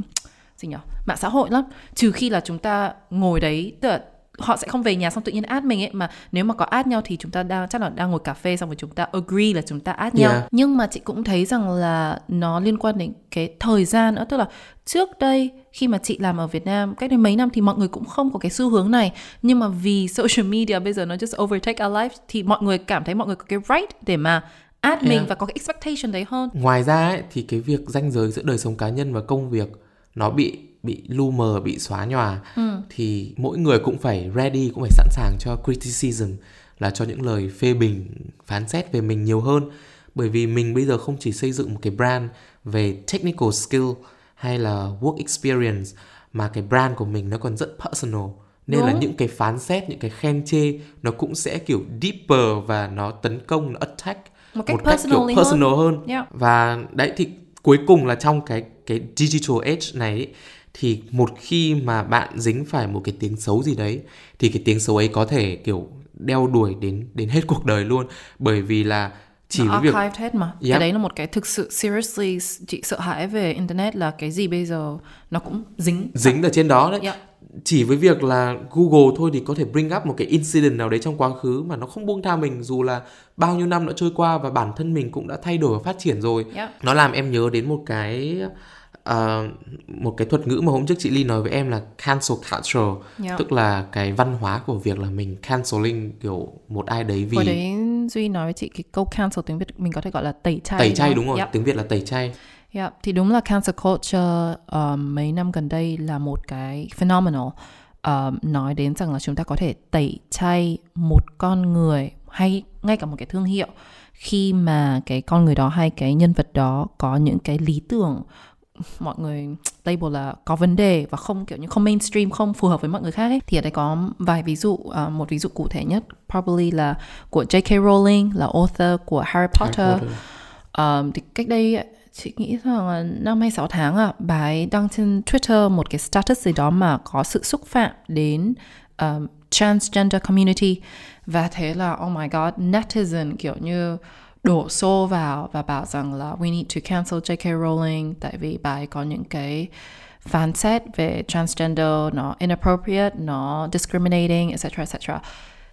gì nhỉ mạng xã hội lắm. Trừ khi là chúng ta ngồi đấy tức là họ sẽ không về nhà xong tự nhiên add mình ấy mà nếu mà có add nhau thì chúng ta đang chắc là đang ngồi cà phê xong rồi chúng ta agree là chúng ta add nhau.
Yeah.
nhưng mà chị cũng thấy rằng là nó liên quan đến cái thời gian nữa tức là trước đây khi mà chị làm ở Việt Nam cách đây mấy năm thì mọi người cũng không có cái xu hướng này. Nhưng mà vì <laughs> social media bây giờ nó just overtake our life thì mọi người cảm thấy mọi người có cái right để mà add mình
Yeah.
và có cái expectation đấy hơn.
Ngoài ra ấy, thì cái việc ranh giới giữa đời sống cá nhân và công việc nó bị bị lu mờ bị xóa nhòa. Thì mỗi người cũng phải ready cũng phải sẵn sàng cho criticism là cho những lời phê bình phán xét về mình nhiều hơn. Bởi vì mình bây giờ không chỉ xây dựng một cái brand về technical skill hay là work experience mà cái brand của mình nó còn rất personal. Nên là
Đúng.
những cái phán xét những cái khen chê nó cũng sẽ kiểu deeper và nó tấn công nó attack
Một cách
kiểu
personally hơn.
personal hơn
Yeah.
và đấy thì cuối cùng là trong cái cái digital age này ấy, thì một khi mà bạn dính phải một cái tiếng xấu gì đấy thì cái tiếng xấu ấy có thể kiểu đeo đuổi đến đến hết cuộc đời luôn bởi vì là chỉ
nó
với việc
hết mà
Yep.
cái đấy là một cái thực sự seriously chị sợ hãi về internet là cái gì bây giờ nó cũng dính
dính ở trên đó đấy
Yep.
Chỉ với việc là Google thôi thì có thể bring up một cái incident nào đấy trong quá khứ mà nó không buông tha mình dù là bao nhiêu năm đã trôi qua và bản thân mình cũng đã thay đổi và phát triển rồi
Yep.
nó làm em nhớ đến một cái ờ, một cái thuật ngữ mà hôm trước chị Ly nói với em là cancel culture
Yep.
tức là cái văn hóa của việc là mình canceling kiểu một ai đấy vì
Hồi đấy Duy nói với chị cái câu cancel tiếng Việt mình có thể gọi là tẩy chay
tẩy chay đúng rồi
Yep.
tiếng Việt là tẩy chay
Yeah, thì đúng là cancel culture um, mấy năm gần đây là một cái phenomenal um, nói đến rằng là chúng ta có thể tẩy chay một con người hay ngay cả một cái thương hiệu khi mà cái con người đó hay cái nhân vật đó có những cái lý tưởng mọi người label là có vấn đề và không kiểu như không mainstream không phù hợp với mọi người khác ấy thì ở đây có vài ví dụ à, một ví dụ cụ thể nhất probably là của J.K. Rowling là author của Harry Potter,
Harry Potter.
Ờm, thì cách đây chị nghĩ rằng năm hay 6 tháng à bà ấy đăng trên Twitter một cái status gì đó mà có sự xúc phạm đến um, transgender community và thế là oh my god netizen kiểu như đổ xô vào và bảo rằng là we need to cancel J.K. Rowling tại vì bà ấy có những cái phán xét về transgender nó inappropriate nó discriminating etc etc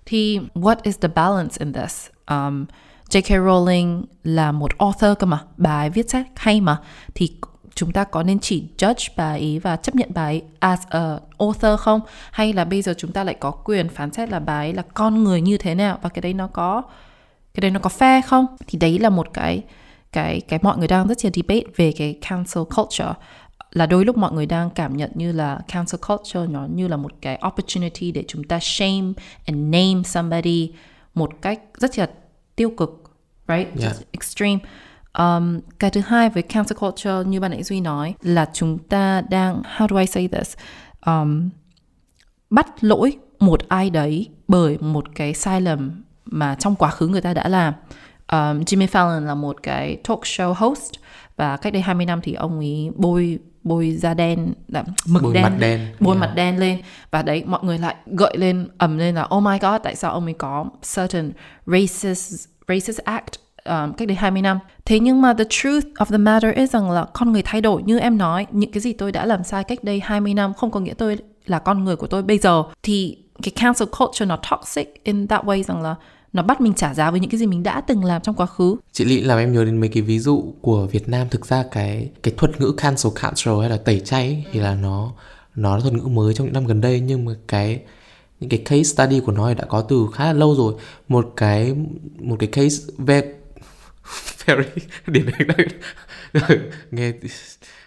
thì what is the balance in this um, J.K. Rowling là một author cơ mà, bà ấy viết sách hay mà. Thì chúng ta có nên chỉ judge bà ấy và chấp nhận bà ấy as a author không? Hay là bây giờ chúng ta lại có quyền phán xét là bà ấy là con người như thế nào? Và cái đấy nó có, cái đấy nó có fair không? Thì đấy là một cái cái cái mọi người đang rất là debate về cái cancel culture. Là đôi lúc mọi người đang cảm nhận như là cancel culture nó như là một cái opportunity để chúng ta shame and name somebody một cách rất là tiêu cực right
Yeah.
Just extreme um, cái thứ hai với cancel culture như ban nãy duy nói là chúng ta đang how do I say this um, bắt lỗi một ai đấy bởi một cái sai lầm mà trong quá khứ người ta đã làm. Um, Jimmy Fallon là một cái talk show host và cách đây 20 năm thì ông ấy bôi bôi da đen là mực
Bôi
đen
mặt đen,
bôi
yeah.
mặt đen lên và đấy mọi người lại gợi lên ầm lên là oh my god tại sao ông ấy có certain racist racist act um, cách đây 20 năm. Thế nhưng mà the truth of the matter is rằng là con người thay đổi như em nói, những cái gì tôi đã làm sai cách đây 20 năm không có nghĩa tôi là con người của tôi bây giờ. Thì cái cancel culture nó toxic in that way rằng là nó bắt mình trả giá với những cái gì mình đã từng làm trong quá khứ.
Chị Lý làm em nhớ đến mấy cái ví dụ của Việt Nam thực ra cái cái thuật ngữ cancel culture hay là tẩy chay ấy, thì là nó nó là thuật ngữ mới trong những năm gần đây nhưng mà cái những cái case study của nó đã có từ khá là lâu rồi. Một cái một cái case very <laughs> very điển hình đây <laughs> nghe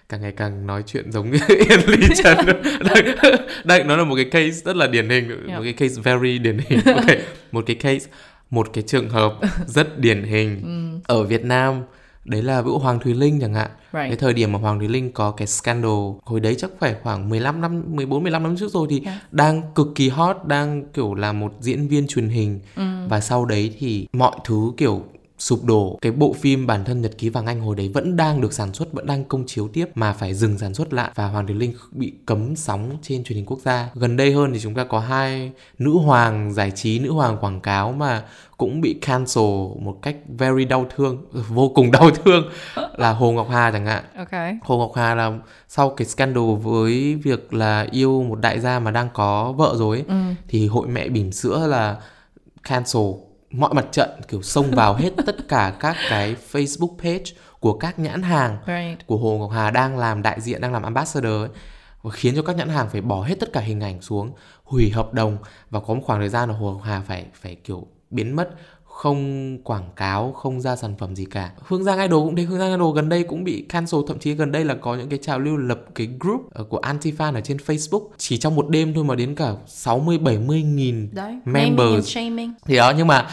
càng ngày càng nói chuyện giống như <laughs> Yên Ly Trần. Đây, đây nó là một cái case rất là điển hình.
Yeah.
một cái case very điển hình. Okay. một cái case một cái trường hợp rất điển hình ở Việt Nam đấy là Vũ Hoàng Thùy Linh chẳng hạn
Right.
cái thời điểm mà Hoàng Thùy Linh có cái scandal hồi đấy chắc phải khoảng 15 năm 14 15 năm trước rồi thì
Yeah.
đang cực kỳ hot đang kiểu là một diễn viên truyền hình và sau đấy thì mọi thứ kiểu sụp đổ. Cái bộ phim bản thân nhật ký vàng anh hồi đấy vẫn đang được sản xuất vẫn đang công chiếu tiếp mà phải dừng sản xuất lại và hoàng thùy linh bị cấm sóng trên truyền hình quốc gia. Gần đây hơn thì chúng ta có hai nữ hoàng giải trí nữ hoàng quảng cáo mà cũng bị cancel một cách very đau thương <laughs> vô cùng đau thương <laughs> là hồ ngọc hà chẳng hạn.
Okay.
Hồ Ngọc Hà là sau cái scandal với việc là yêu một đại gia mà đang có vợ rồi ấy, thì hội mẹ bỉm sữa là cancel mọi mặt trận kiểu xông vào hết <laughs> tất cả các cái Facebook page của các nhãn hàng
Right.
của Hồ Ngọc Hà đang làm đại diện đang làm ambassador ấy và khiến cho các nhãn hàng phải bỏ hết tất cả hình ảnh xuống hủy hợp đồng và có một khoảng thời gian là Hồ Ngọc Hà phải phải kiểu biến mất không quảng cáo không ra sản phẩm gì cả Hương Giang Idol cũng thế Hương Giang Idol gần đây cũng bị cancel thậm chí gần đây là có những cái trào lưu lập cái group ờ, của anti fan ở trên Facebook chỉ trong một đêm thôi mà đến cả 60 70 nghìn
Đấy. Shaming.
thì đó nhưng mà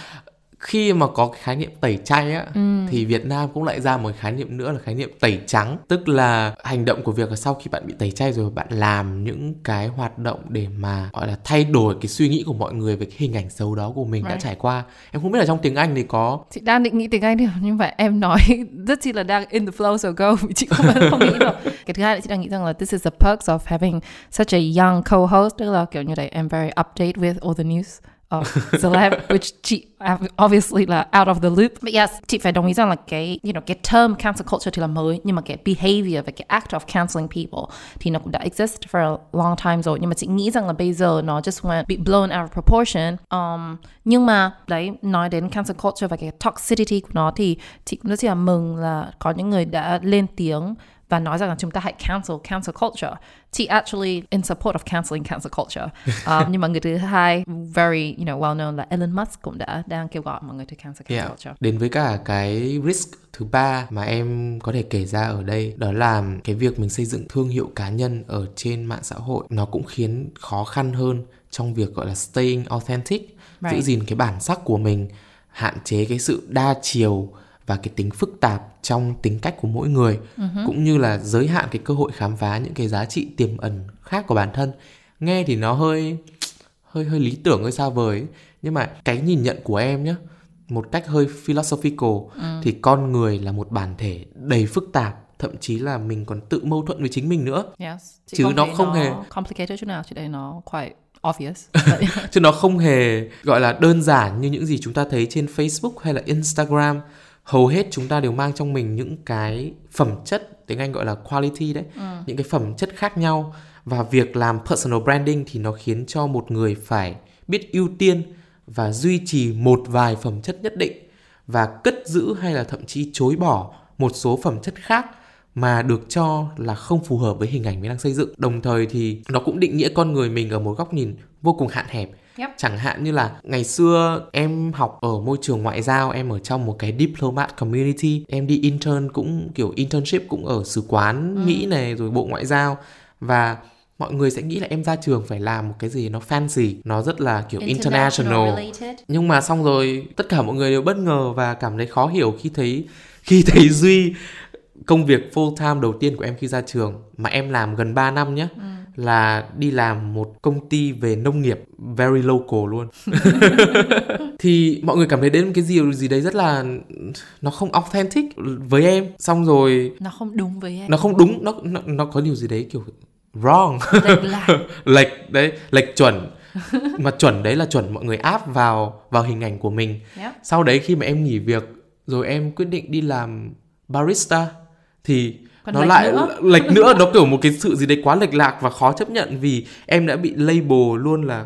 khi mà có cái khái niệm tẩy chay á thì Việt Nam cũng lại ra một khái niệm nữa là khái niệm tẩy trắng. Tức là hành động của việc là sau khi bạn bị tẩy chay rồi bạn làm những cái hoạt động để mà gọi là thay đổi cái suy nghĩ của mọi người về cái hình ảnh xấu đó của mình đã
Right.
trải qua. Em không biết là trong tiếng Anh thì có
Chị đang định nghĩ tiếng Anh đi nhưng mà em nói <laughs> rất chi là đang in the flow so go. <laughs> Chị không không nghĩ được. Cái thứ hai là chị đang nghĩ rằng là this is the perks of having such a young co-host. Tức là kiểu như đấy em very update with all the news of celeb <laughs> which chị obviously là out of the loop. But yes, chị phải đồng ý rằng là cái you know cái term cancel culture thì là mới nhưng mà cái behavior và cái act of canceling people thì nó cũng đã exist for a long time rồi nhưng mà chị nghĩ rằng là bây giờ nó just went bị blown out of proportion. Um, nhưng mà đấy nói đến cancel culture và cái toxicity của nó thì chị cũng rất là mừng là có những người đã lên tiếng và nói rằng chúng ta hãy cancel cancel culture. Chị actually in support of canceling cancel culture. <laughs> Um, nhưng mà người thứ hai very you know well known là Elon Musk cũng đã đang kêu gọi mọi người to cancel cancel
Yeah.
culture.
Đến với cả cái risk thứ ba mà em có thể kể ra ở đây đó là cái việc mình xây dựng thương hiệu cá nhân ở trên mạng xã hội nó cũng khiến khó khăn hơn trong việc gọi là staying authentic, giữ
Right.
gìn cái bản sắc của mình, hạn chế cái sự đa chiều và cái tính phức tạp trong tính cách của mỗi người cũng như là giới hạn cái cơ hội khám phá những cái giá trị tiềm ẩn khác của bản thân. Nghe thì nó hơi hơi hơi lý tưởng hơi xa vời ấy. nhưng mà cái nhìn nhận của em nhé một cách hơi philosophical thì con người là một bản thể đầy phức tạp thậm chí là mình còn tự mâu thuẫn với chính mình nữa
Yes. Chị
Chứ nó không hề-
complicated chút nào, chị thấy nó quite obvious. <laughs>
chứ nó không hề gọi là đơn giản như những gì chúng ta thấy trên Facebook hay là Instagram hầu hết chúng ta đều mang trong mình những cái phẩm chất tiếng Anh gọi là quality đấy những cái phẩm chất khác nhau. Và việc làm personal branding thì nó khiến cho một người phải biết ưu tiên và duy trì một vài phẩm chất nhất định và cất giữ hay là thậm chí chối bỏ một số phẩm chất khác mà được cho là không phù hợp với hình ảnh mình đang xây dựng. Đồng thời thì nó cũng định nghĩa con người mình ở một góc nhìn vô cùng hạn hẹp.
Yep.
Chẳng hạn như là ngày xưa em học ở môi trường ngoại giao, em ở trong một cái diplomat community, em đi intern cũng kiểu internship cũng ở sứ quán Mỹ này rồi bộ ngoại giao và mọi người sẽ nghĩ là em ra trường phải làm một cái gì nó fancy, nó rất là kiểu international.
related.
Nhưng mà xong rồi tất cả mọi người đều bất ngờ và cảm thấy khó hiểu khi thấy khi thấy Duy công việc full time đầu tiên của em khi ra trường mà em làm gần 3 năm nhé là đi làm một công ty về nông nghiệp very local luôn. <laughs> thì mọi người cảm thấy đến cái gì gì đấy rất là nó không authentic với em. Xong rồi
Nó không đúng với em.
nó không đúng nó nó, nó có điều gì đấy kiểu wrong <laughs>
Lệch
đấy lệch chuẩn mà chuẩn đấy là chuẩn mọi người áp vào vào hình ảnh của mình
Yep.
sau đấy khi mà em nghỉ việc rồi em quyết định đi làm barista thì
Còn
nó lại
nữa.
lệch nữa nó kiểu một cái sự gì đấy quá lệch lạc và khó chấp nhận vì em đã bị label luôn là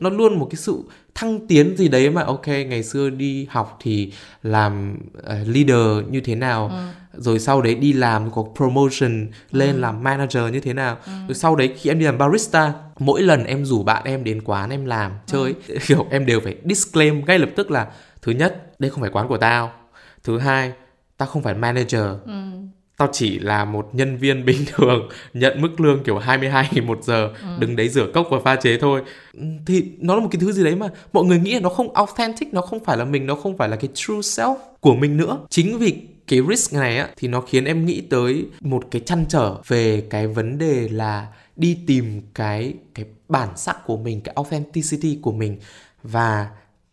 nó luôn một cái sự thăng tiến gì đấy mà ok ngày xưa đi học thì làm uh, leader như thế nào ừ. rồi sau đấy đi làm có promotion lên ừ. làm manager như thế nào ừ. rồi sau đấy khi em đi làm barista mỗi lần em rủ bạn em đến quán em làm chơi ừ. <laughs> kiểu em đều phải disclaim ngay lập tức là thứ nhất đây không phải quán của tao thứ hai tao không phải manager ừ tao chỉ là một nhân viên bình <laughs> thường nhận mức lương kiểu 22 nghìn một giờ ừ. đứng đấy rửa cốc và pha chế thôi thì nó là một cái thứ gì đấy mà mọi người nghĩ là nó không authentic nó không phải là mình nó không phải là cái true self của mình nữa chính vì cái risk này á thì nó khiến em nghĩ tới một cái chăn trở về cái vấn đề là đi tìm cái cái bản sắc của mình cái authenticity của mình và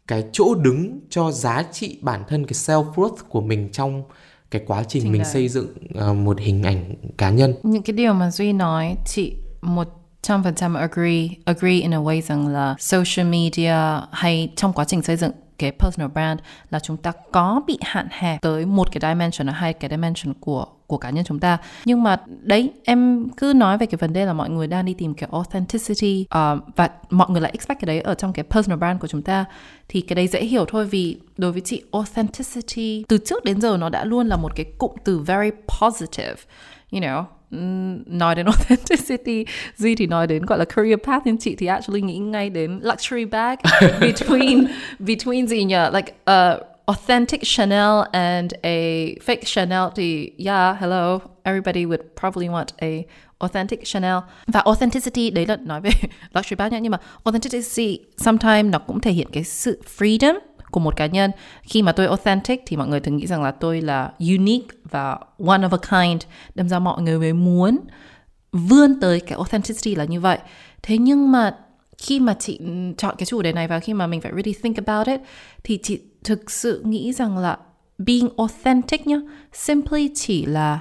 cái chỗ đứng cho giá trị bản thân cái self worth của mình trong cái quá trình Chính mình đấy. xây dựng uh, một hình ảnh cá nhân
những cái điều mà duy nói chị một trăm phần trăm agree agree in a way rằng là social media hay trong quá trình xây dựng cái personal brand là chúng ta có bị hạn hẹp tới một cái dimension hay hai cái dimension của của cá nhân chúng ta. Nhưng mà đấy em cứ nói về cái vấn đề là mọi người đang đi tìm cái authenticity uh, và mọi người lại expect cái đấy ở trong cái personal brand của chúng ta. Thì cái đấy dễ hiểu thôi vì đối với chị authenticity từ trước đến giờ nó đã luôn là một cái cụm từ very positive you know nói đến <laughs> authenticity Duy thì nói đến gọi là career path nhưng chị thì actually nghĩ ngay đến luxury bag. <laughs> Between between gì nhỉ? Like uh, authentic Chanel and a fake Chanel thì yeah hello everybody would probably want a authentic Chanel. Và authenticity đấy là nói về <laughs> luxury bag nhá nhưng mà authenticity sometimes nó cũng thể hiện cái sự freedom của một cá nhân. Khi mà tôi authentic thì mọi người thường nghĩ rằng là tôi là unique và one of a kind. Đâm ra mọi người mới muốn vươn tới cái authenticity là như vậy. Thế nhưng mà khi mà chị chọn cái chủ đề này và khi mà mình phải really think about it, thì chị thực sự nghĩ rằng là being authentic nhá, simply chỉ là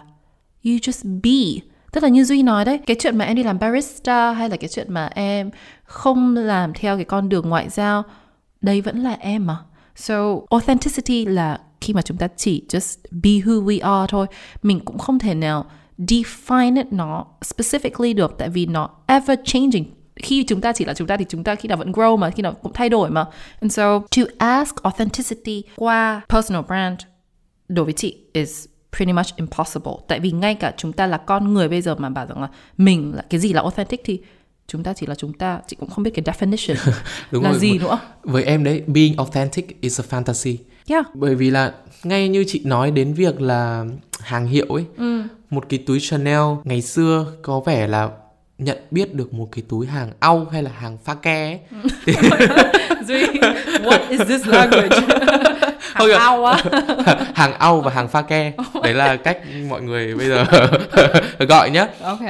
you just be. Tức là như duy nói đấy, cái chuyện mà em đi làm barista hay là cái chuyện mà em không làm theo cái con đường ngoại giao đây vẫn là em mà. So, authenticity là khi mà chúng ta chỉ just be who we are thôi. Mình cũng không thể nào define it nó specifically được, tại vì nó ever changing. Khi chúng ta chỉ là chúng ta thì chúng ta khi nào vẫn grow mà, khi nào cũng thay đổi mà. And so, to ask authenticity qua personal brand đối với chị is pretty much impossible. Tại vì ngay cả chúng ta là con người bây giờ mà bảo rằng là mình là cái gì là authentic thì chúng ta chỉ là chúng ta chị cũng không biết cái definition <laughs> Đúng là rồi. gì nữa
với em đấy being authentic is a fantasy
yeah.
bởi vì là ngay như chị nói đến việc là hàng hiệu ấy ừ. một cái túi Chanel ngày xưa có vẻ là nhận biết được một cái túi hàng au hay là hàng pha ke ấy. <laughs>
Duy, what is this language? <laughs> hàng au á <laughs>
hàng au và hàng pha ke đấy là <laughs> cách mọi người bây giờ <laughs> gọi nhá
ok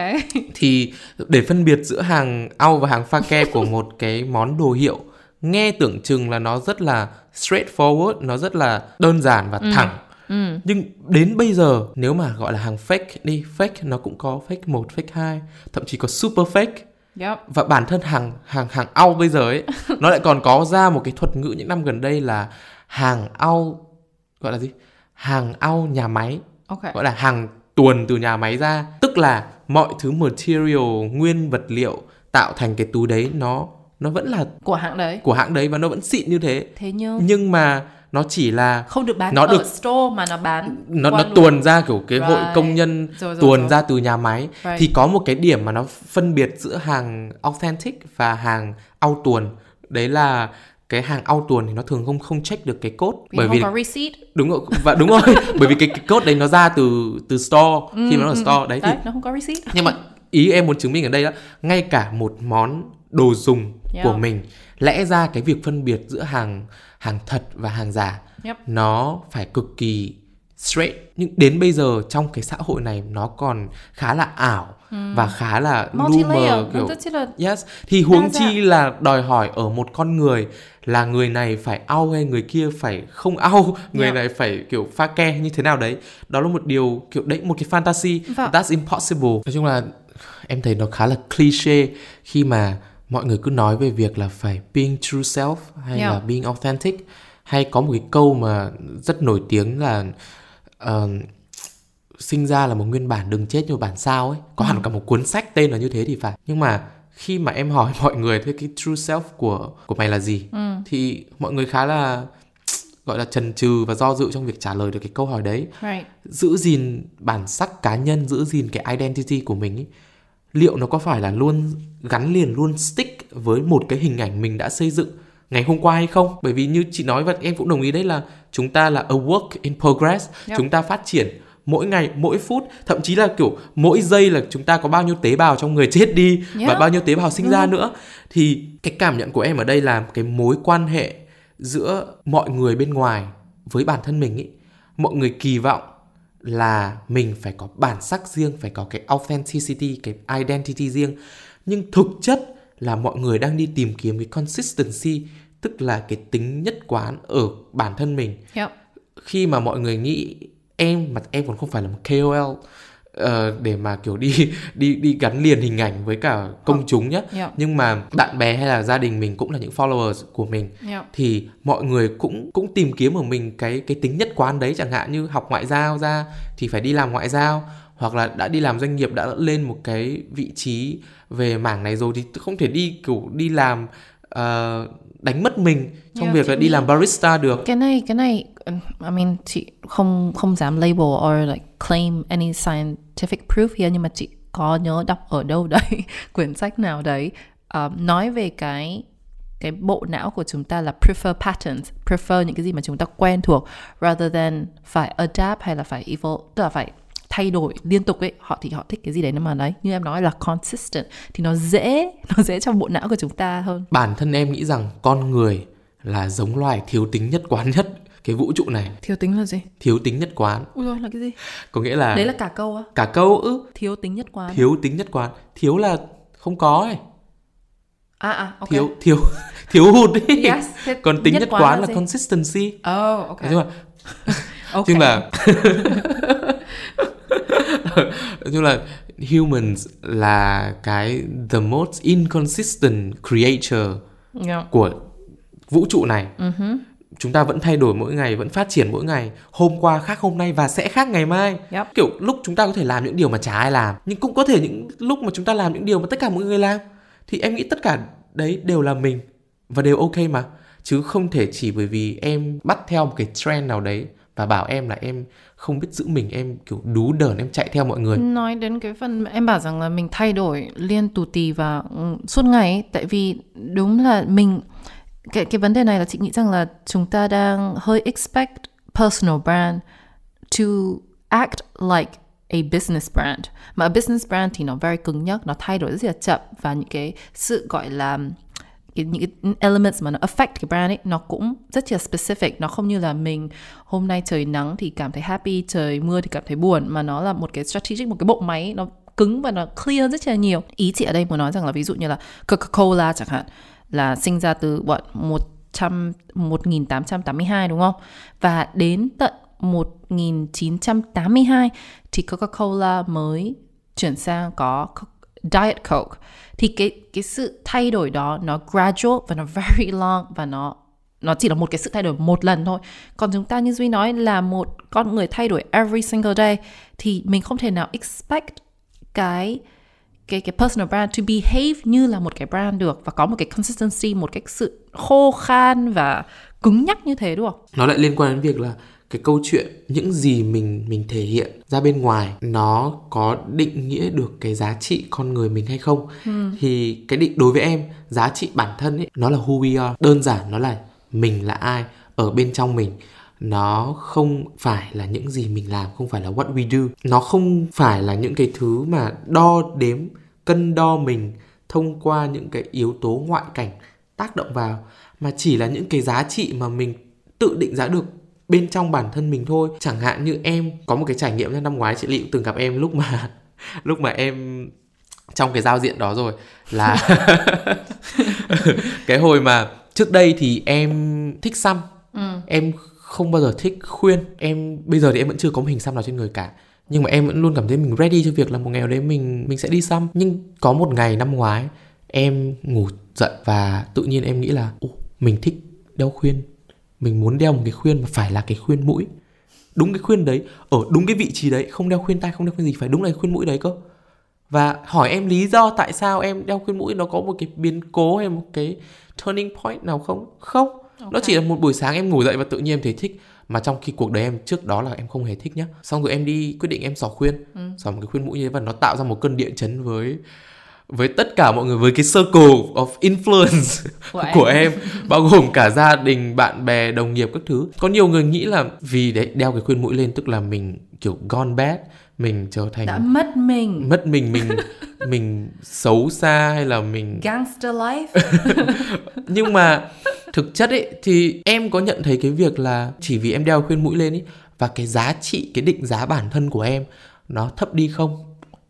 thì để phân biệt giữa hàng au và hàng pha ke của một cái món đồ hiệu nghe tưởng chừng là nó rất là straightforward nó rất là đơn giản và ừ. thẳng Ừ. Nhưng đến bây giờ nếu mà gọi là hàng fake đi, fake nó cũng có fake 1, fake 2, thậm chí có super fake.
Yep.
Và bản thân hàng hàng hàng au bây giờ ấy nó lại còn có ra một cái thuật ngữ những năm gần đây là hàng au gọi là gì hàng au nhà máy
okay.
gọi là hàng tuần từ nhà máy ra tức là mọi thứ material nguyên vật liệu tạo thành cái túi đấy nó nó vẫn là
của hãng đấy
của hãng đấy và nó vẫn xịn như thế
thế nhưng
nhưng mà nó chỉ là
không được bán nó ở được store mà nó bán
nó nó tuồn ra kiểu cái right. hội công nhân rồi, rồi, tuồn rồi. ra từ nhà máy right. thì có một cái điểm mà nó phân biệt giữa hàng authentic và hàng au tuần đấy là cái hàng ao tuần thì nó thường không không check được cái code
vì bởi vì có receipt
đúng rồi và đúng rồi <laughs> bởi vì cái, cái code đấy nó ra từ từ store ừ, khi mà nó ở ừ, store đấy,
đấy thì nó không có receipt
nhưng mà ý em muốn chứng minh ở đây đó ngay cả một món đồ dùng yeah. của mình lẽ ra cái việc phân biệt giữa hàng hàng thật và hàng giả
yep.
nó phải cực kỳ straight nhưng đến bây giờ trong cái xã hội này nó còn khá là ảo ừ. và khá là
rumor
kiểu yes thì huống chi là đòi hỏi ở một con người là người này phải ao hay người kia phải không ao người yeah. này phải kiểu pha ke như thế nào đấy đó là một điều kiểu đấy một cái fantasy vâng. that's impossible nói chung là em thấy nó khá là cliché khi mà mọi người cứ nói về việc là phải being true self hay yeah. là being authentic hay có một cái câu mà rất nổi tiếng là uh, sinh ra là một nguyên bản đừng chết như bản sao ấy có ừ. hẳn cả một cuốn sách tên là như thế thì phải nhưng mà khi mà em hỏi <laughs> mọi người thế cái true self của của mày là gì
ừ.
thì mọi người khá là <tsk> gọi là chần chừ và do dự trong việc trả lời được cái câu hỏi đấy
right
giữ gìn bản sắc cá nhân giữ gìn cái identity của mình ý, liệu nó có phải là luôn gắn liền luôn stick với một cái hình ảnh mình đã xây dựng ngày hôm qua hay không? Bởi vì như chị nói và em cũng đồng ý đấy là chúng ta là a work in progress.
Yep.
chúng ta phát triển mỗi ngày mỗi phút. Thậm chí là kiểu mỗi giây là chúng ta có bao nhiêu tế bào trong người <laughs> chết đi và
Yeah.
bao nhiêu tế bào sinh ra nữa. Thì cái cảm nhận của em ở đây là cái mối quan hệ giữa mọi người bên ngoài với bản thân mình ý. Mọi người kỳ vọng là mình phải có bản sắc riêng phải có cái authenticity cái identity riêng. Nhưng thực chất là mọi người đang đi tìm kiếm cái consistency tức là cái tính nhất quán ở bản thân mình.
Yep
khi mà mọi người nghĩ em mà em còn không phải là một KOL ờ, để mà kiểu đi đi đi gắn liền hình ảnh với cả công chúng nhé
Yep.
nhưng mà bạn bè hay là gia đình mình cũng là những followers của mình
yep
thì mọi người cũng cũng tìm kiếm ở mình cái cái tính nhất quán đấy chẳng hạn như học ngoại giao ra thì phải đi làm ngoại giao hoặc là đã đi làm doanh nghiệp đã lên một cái vị trí về mảng này rồi thì không thể đi kiểu đi làm ờ, đánh mất mình trong
Yeah,
việc là đi làm barista được.
Cái này cái này um, I mean chị không không dám label or like claim any scientific proof here nhưng mà chị có nhớ đọc ở đâu đấy <laughs> quyển sách nào đấy um, nói về cái cái bộ não của chúng ta là prefer patterns prefer những cái gì mà chúng ta quen thuộc rather than phải adapt hay là phải evolve tức là phải thay đổi liên tục ấy họ thì họ thích cái gì đấy nhưng mà đấy. Như em nói là consistent thì nó dễ <laughs> nó dễ trong bộ não của chúng ta hơn.
Bản thân em nghĩ rằng con người là giống loài thiếu tính nhất quán nhất cái vũ trụ này.
Thiếu tính là gì?
Thiếu tính nhất quán.
Ui rồi là cái gì?
Có nghĩa là
đấy là cả câu á.
Cả câu ư.
Thiếu tính nhất quán.
Thiếu tính nhất quán. Thiếu là không có ấy.
À à ok.
Thiếu thiếu <laughs> thiếu hụt ấy
Yes,
còn tính
nhất
nhất,
quán
quán
là
là, consistency.
Oh ok.
Nói chung là <laughs>
ok.
Chung là nói chung là humans là cái the most inconsistent creature
yeah.
của vũ trụ này. Chúng ta vẫn thay đổi mỗi ngày vẫn phát triển mỗi ngày. Hôm qua khác hôm nay và sẽ khác ngày mai.
Yep.
kiểu lúc chúng ta có thể làm những điều mà chả ai làm nhưng cũng có thể những lúc mà chúng ta làm những điều mà tất cả mọi người làm. Thì em nghĩ tất cả đấy đều là mình và đều ok mà. Chứ không thể chỉ bởi vì em bắt theo một cái trend nào đấy và bảo em là em không biết giữ mình em kiểu đú đờn em chạy theo mọi người.
Nói đến cái phần em bảo rằng là mình thay đổi liên tù tì và ừ, suốt ngày ấy, tại vì đúng là mình cái cái vấn đề này là chị nghĩ rằng là chúng ta đang hơi expect personal brand to act like a business brand. Mà a business brand thì nó very cứng nhắc nó thay đổi rất là chậm và những cái sự gọi là cái, những cái elements mà nó affect cái brand ấy nó cũng rất là specific. Nó không như là mình hôm nay trời nắng thì cảm thấy happy trời mưa thì cảm thấy buồn mà nó là một cái strategic một cái bộ máy nó cứng và nó clear rất là nhiều. Ý chị ở đây muốn nói rằng là ví dụ như là Coca-Cola chẳng hạn là sinh ra từ bọn 100 1882 đúng không? Và đến tận 1982 thì Coca-Cola mới chuyển sang có Diet Coke thì cái cái sự thay đổi đó nó gradual và nó very long và nó nó chỉ là một cái sự thay đổi một lần thôi. Còn chúng ta như duy nói là một con người thay đổi every single day thì mình không thể nào expect cái cái cái personal brand to behave như là một cái brand được và có một cái consistency, một cái sự khô khan và cứng nhắc như thế, đúng không?
Nó lại liên quan đến việc là cái câu chuyện những gì mình mình thể hiện ra bên ngoài nó có định nghĩa được cái giá trị con người mình hay không? Thì cái định đối với em giá trị bản thân ấy nó là who we are. Đơn giản nó là mình là ai ở bên trong mình. Nó không phải là những gì mình làm không phải là what we do. Nó không phải là những cái thứ mà đo đếm cân đo mình thông qua những cái yếu tố ngoại cảnh tác động vào mà chỉ là những cái giá trị mà mình tự định giá được bên trong bản thân mình thôi. Chẳng hạn như em có một cái trải nghiệm năm ngoái chị cũng từng gặp em lúc mà <laughs> lúc mà em trong cái giao diện đó rồi. Là <laughs> cái hồi mà trước đây thì em thích xăm. Em không bao giờ thích khuyên. Em bây giờ thì em vẫn chưa có một hình xăm nào trên người cả. Nhưng mà em vẫn luôn cảm thấy mình ready cho việc là một ngày nào đấy mình mình sẽ đi xăm. Nhưng có một ngày năm ngoái em ngủ dậy và tự nhiên em nghĩ là Ồ, mình thích đeo khuyên mình muốn đeo một cái khuyên mà phải là cái khuyên mũi. Đúng cái khuyên đấy ở đúng cái vị trí đấy không đeo khuyên tai không đeo khuyên gì phải đúng là cái khuyên mũi đấy cơ. Và hỏi em lý do tại sao em đeo khuyên mũi nó có một cái biến cố hay một cái turning point nào không? Không. Okay. nó chỉ là một buổi sáng em ngủ dậy và tự nhiên em thấy thích mà trong khi cuộc đời em trước đó là em không hề thích nhá. Xong rồi em đi quyết định em xỏ khuyên ừ. xỏ một cái khuyên mũi như thế và nó tạo ra một cơn địa chấn với với tất cả mọi người với cái circle of influence <laughs> của, <laughs> của em. em bao gồm cả gia đình bạn bè đồng nghiệp các thứ. Có nhiều người nghĩ là vì đấy đeo cái khuyên mũi lên tức là mình kiểu gone bad mình trở thành
đã mất mình.
mất mình mình <laughs> mình xấu xa hay là mình
gangster life.
Nhưng mà thực chất ấy thì em có nhận thấy cái việc là chỉ vì em đeo khuyên mũi lên ấy và cái giá trị cái định giá bản thân của em nó thấp đi không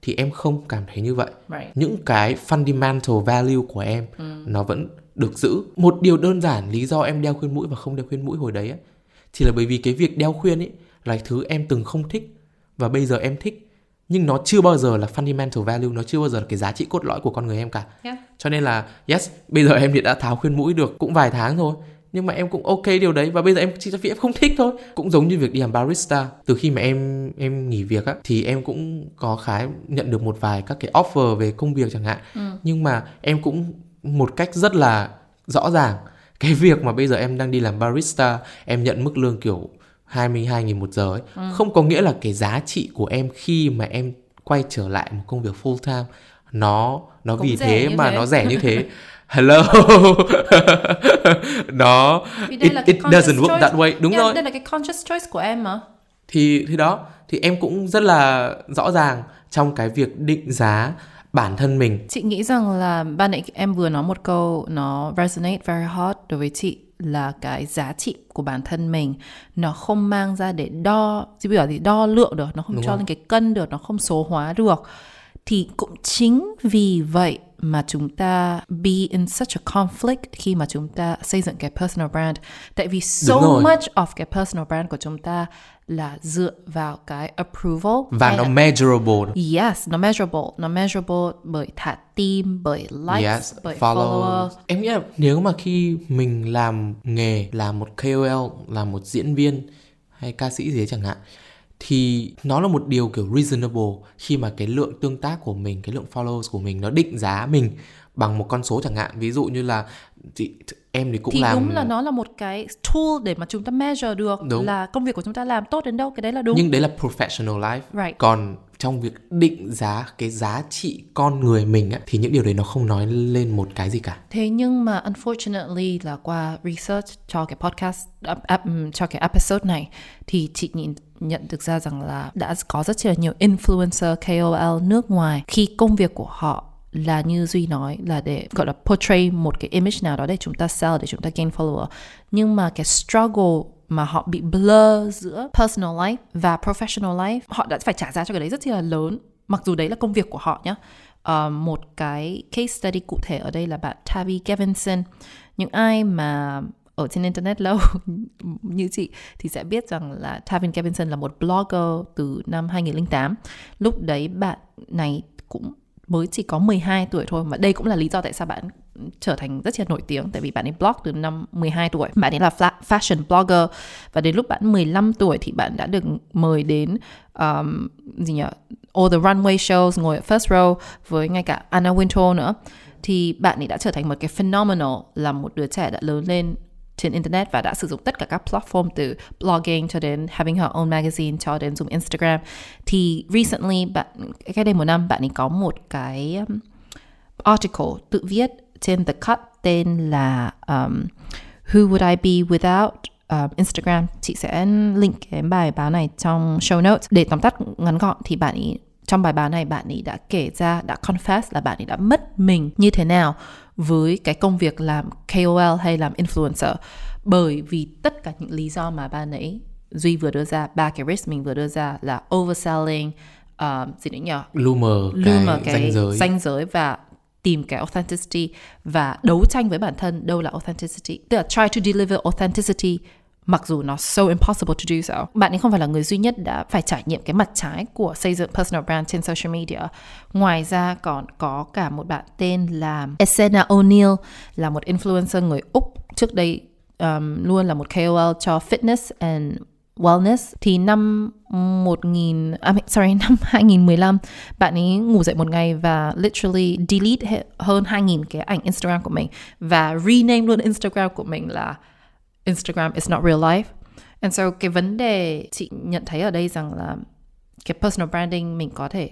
thì em không cảm thấy như vậy
right.
những cái fundamental value của em ừ. nó vẫn được giữ một điều đơn giản lý do em đeo khuyên mũi và không đeo khuyên mũi hồi đấy ấy, chỉ là bởi vì cái việc đeo khuyên ấy là thứ em từng không thích và bây giờ em thích nhưng nó chưa bao giờ là fundamental value nó chưa bao giờ là cái giá trị cốt lõi của con người em cả
yeah.
cho nên là yes bây giờ em thì đã tháo khuyên mũi được cũng vài tháng thôi nhưng mà em cũng ok điều đấy và bây giờ em chỉ vì em không thích thôi cũng giống như việc đi làm barista từ khi mà em em nghỉ việc á thì em cũng có khá nhận được một vài các cái offer về công việc chẳng hạn ừ. nhưng mà em cũng một cách rất là rõ ràng cái <laughs> việc mà bây giờ em đang đi làm barista em nhận mức lương kiểu 22 nghìn một giờ ấy ừ. không có nghĩa là cái giá trị của em khi mà em quay trở lại một công việc full time nó nó Cũng vì thế mà thế. nó rẻ như thế <laughs> hello. <laughs> Nó it, it doesn't work that way. Đúng
yeah,
rồi.
đây là cái conscious choice của em mà.
Thì thì đó. Thì em cũng rất là rõ ràng trong cái việc định giá bản thân mình.
Chị nghĩ rằng là ban nãy em vừa nói một câu nó resonate very hard đối với chị là cái giá trị của bản thân mình. Nó không mang ra để đo bây giờ thì đo lượng được nó không Đúng cho rồi. lên cái cân được nó không số hóa được. Thì cũng chính vì vậy mà chúng ta be in such a conflict khi mà chúng ta xây dựng cái personal brand. Tại vì so much of cái personal brand của chúng ta là dựa vào cái approval
và nó measurable.
Yes nó measurable. Nó measurable bởi thả tim bởi likes yes, bởi followers. followers.
Em nghĩ là nếu mà khi mình làm nghề là một KOL là một diễn viên hay ca sĩ gì đấy chẳng hạn thì nó là một điều kiểu reasonable khi mà cái lượng tương tác của mình cái lượng followers của mình nó định giá mình bằng một con số chẳng hạn ví dụ như là chị em thì cũng
thì
làm
đúng là nó là một cái tool để mà chúng ta measure được đúng. là công việc của chúng ta làm tốt đến đâu cái đấy là đúng
nhưng đấy là professional life
right.
còn trong việc định giá cái giá trị con người mình á, thì những điều đấy nó không nói lên một cái gì cả.
Thế nhưng mà unfortunately là qua research cho cái podcast uh, uh, cho cái episode này thì chị nhìn nhận được ra rằng là đã có rất là nhiều influencer KOL nước ngoài khi công việc của họ là như duy nói là để gọi là portray một cái image nào đó để chúng ta sell để chúng ta gain follower. Nhưng mà cái struggle mà họ bị blur giữa personal life và professional life họ đã phải trả giá cho cái đấy rất là lớn mặc dù đấy là công việc của họ nhé uh, ờ, một cái case study cụ thể ở đây là bạn Tavi Gevinson những ai mà ở trên internet lâu <laughs> như chị thì sẽ biết rằng là Tavin Kevinson là một blogger từ năm 2008. Lúc đấy bạn này cũng mới chỉ có 12 tuổi thôi mà đây cũng là lý do tại sao bạn trở thành rất là nổi tiếng tại vì bạn ấy blog từ năm 12 tuổi bạn ấy là fashion blogger và đến lúc bạn 15 tuổi thì bạn đã được mời đến um, gì nhỉ all the runway shows ngồi ở first row với ngay cả Anna Wintour nữa thì bạn ấy đã trở thành một cái phenomenal là một đứa trẻ đã lớn lên trên internet và đã sử dụng tất cả các platform từ blogging cho đến having her own magazine cho đến dùng Instagram. Thì recently bạn cái đây một năm bạn ấy có một cái um, article tự viết trên The Cut tên là um, Who Would I Be Without? Uh, Instagram. Chị sẽ link cái bài báo này trong show notes. Để tóm tắt ngắn gọn thì bạn ấy trong bài báo này bạn ấy đã kể ra đã confess là bạn ấy đã mất mình như thế nào với cái công việc làm KOL hay làm influencer. Bởi vì tất cả những lý do mà bạn ấy Duy vừa đưa ra ba cái risk mình vừa đưa ra là overselling uh, gì nữa nhỉ?
Lu mờ cái, cái danh giới.
danh giới và tìm cái authenticity và đấu tranh với bản thân đâu là authenticity. Tức là try to deliver authenticity mặc dù nó so impossible to do so. Bạn ấy không phải là người duy nhất đã phải trải nghiệm cái mặt trái của xây dựng personal brand trên social media. Ngoài ra còn có cả một bạn tên là Esena O'Neill là một influencer người Úc trước đây um, luôn là một KOL cho fitness and wellness thì năm 1000 à, sorry <laughs> năm 2015 bạn ấy ngủ dậy một ngày và literally delete hơn 2000 cái ảnh Instagram của mình và rename luôn Instagram của mình là Instagram is not real life. And so cái vấn đề chị nhận thấy ở đây rằng là cái personal branding mình có thể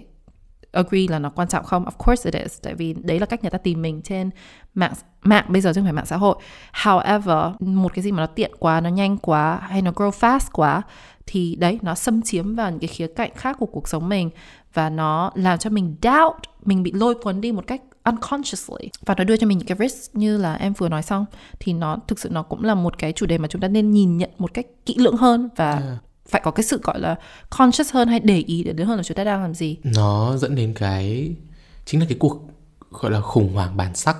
agree là nó quan trọng không? Of course it is. Tại vì đấy là cách người ta tìm mình trên mạng mạng bây giờ chứ không phải mạng xã hội. However, một cái gì mà nó tiện quá, nó nhanh quá hay nó grow fast quá thì đấy nó xâm chiếm vào những cái khía cạnh khác của cuộc sống mình và nó làm cho mình doubt, mình bị lôi cuốn đi một cách unconsciously. Và nó đưa cho mình những cái risk như là em vừa nói xong thì nó thực sự nó cũng là một cái chủ đề mà chúng ta nên nhìn nhận một cách kỹ lưỡng hơn và yeah. phải có cái sự gọi là conscious hơn hay để ý đến hơn là chúng ta đang làm gì.
Nó dẫn đến cái chính là cái cuộc gọi là khủng hoảng bản sắc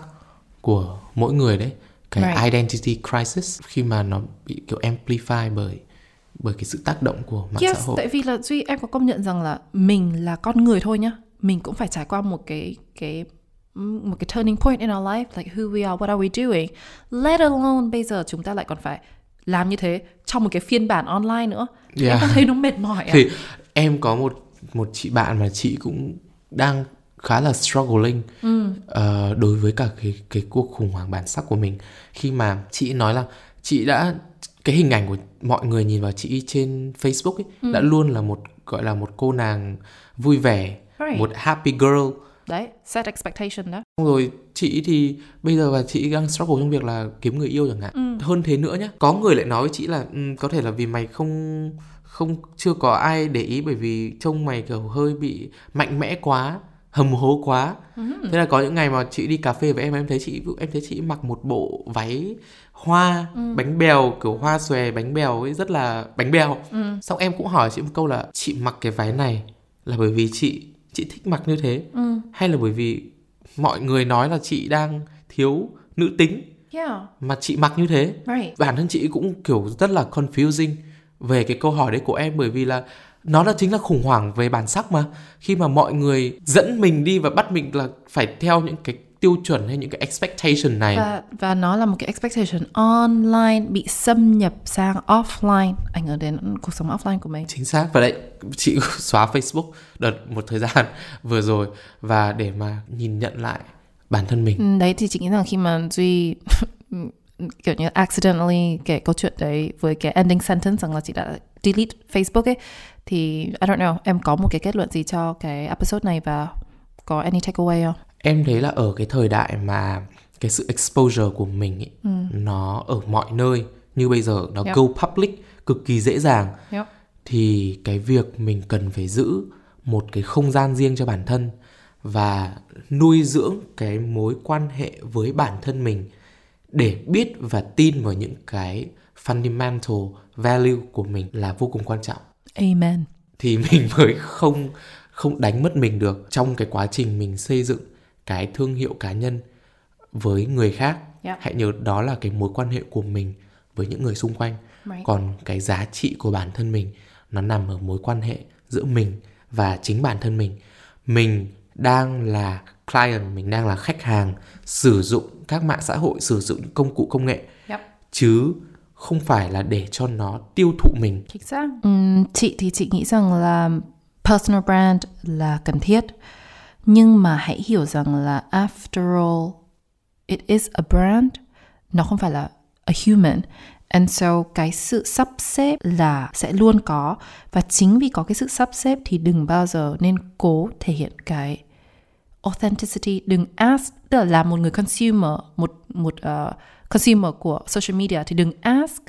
của mỗi người đấy. Cái right. identity crisis khi mà nó bị kiểu amplify bởi bởi cái sự tác động của mạng
yes,
xã hội.
tại vì là duy em có công nhận rằng là mình là con người thôi nhá, mình cũng phải trải qua một cái cái một cái turning point in our life like who we are, what are we doing. Let alone bây giờ chúng ta lại còn phải làm như thế trong một cái phiên bản online nữa yeah. em có thấy nó mệt mỏi à?
thì em có một một chị bạn mà chị cũng đang khá là struggling ừ. uh, đối với cả cái cái cuộc khủng hoảng bản sắc của mình khi mà chị nói là chị đã cái hình ảnh của mọi người nhìn vào chị trên Facebook ấy ừ. đã luôn là một gọi là một cô nàng vui vẻ right. một happy girl
đấy set expectation đó
rồi chị thì bây giờ và chị đang struggle trong việc là kiếm người yêu chẳng hạn ừ. hơn thế nữa nhá có người lại nói với chị là um, có thể là vì mày không không chưa có ai để ý bởi vì trông mày kiểu hơi bị mạnh mẽ quá hầm hố quá ừ. thế là có những ngày mà chị đi cà phê với em em thấy chị em thấy chị mặc một bộ váy hoa ừ. bánh bèo kiểu hoa xòe bánh bèo ấy rất là bánh bèo ừ. xong em cũng hỏi chị một câu là chị mặc cái váy này là bởi vì chị chị thích mặc như thế ừ. hay là bởi vì mọi người nói là chị đang thiếu nữ tính
yeah.
mà chị mặc như thế
right.
bản thân chị cũng kiểu rất là confusing về cái câu hỏi đấy của em bởi vì là nó là chính là khủng hoảng về bản sắc mà khi mà mọi người dẫn mình đi và bắt mình là phải theo những cái tiêu chuẩn hay những cái expectation này?
Và và nó là một cái expectation online bị xâm nhập sang offline ảnh hưởng đến cuộc sống offline của mình.
Chính xác. Và đấy chị <laughs> xóa Facebook đợt một thời gian <laughs> vừa rồi và để mà nhìn nhận lại bản thân mình.
Ừ, đấy thì chị nghĩ rằng khi mà duy <laughs> kiểu như accidentally kể câu chuyện đấy với cái ending sentence rằng là chị đã delete Facebook ấy thì I don't know em có một cái kết luận gì cho cái episode này và có any takeaway không?
Em thấy là ở cái thời đại mà cái sự exposure của mình ấy, ừ. nó ở mọi nơi như bây giờ nó yep. go public cực kỳ dễ dàng
yep.
thì cái việc mình cần phải giữ một cái không gian riêng cho bản thân và nuôi dưỡng cái mối quan hệ với bản thân mình để biết và tin vào những cái fundamental value của mình là vô cùng quan trọng.
Amen.
Thì <laughs> mình mới không không đánh mất mình được trong cái quá trình mình xây dựng cái thương hiệu cá nhân với người khác.
Yep.
Hãy nhớ đó là cái mối quan hệ của mình với những người xung quanh.
Right.
Còn cái giá trị của bản thân mình nó nằm ở mối quan hệ giữa mình và chính bản thân mình. Mình đang là client, mình đang là khách hàng sử dụng các mạng xã hội, sử dụng công cụ công nghệ.
Yep.
Chứ không phải là để cho nó tiêu thụ mình.
Chính xác. Uhm, chị thì chị nghĩ rằng là personal brand là cần thiết. Nhưng mà hãy hiểu rằng là after all, it is a brand. Nó không phải là a human. And so cái sự sắp xếp là sẽ luôn có và chính vì có cái sự sắp xếp thì đừng bao giờ nên cố thể hiện cái authenticity đừng ask tức là một người consumer một một uh, consumer của social media thì đừng ask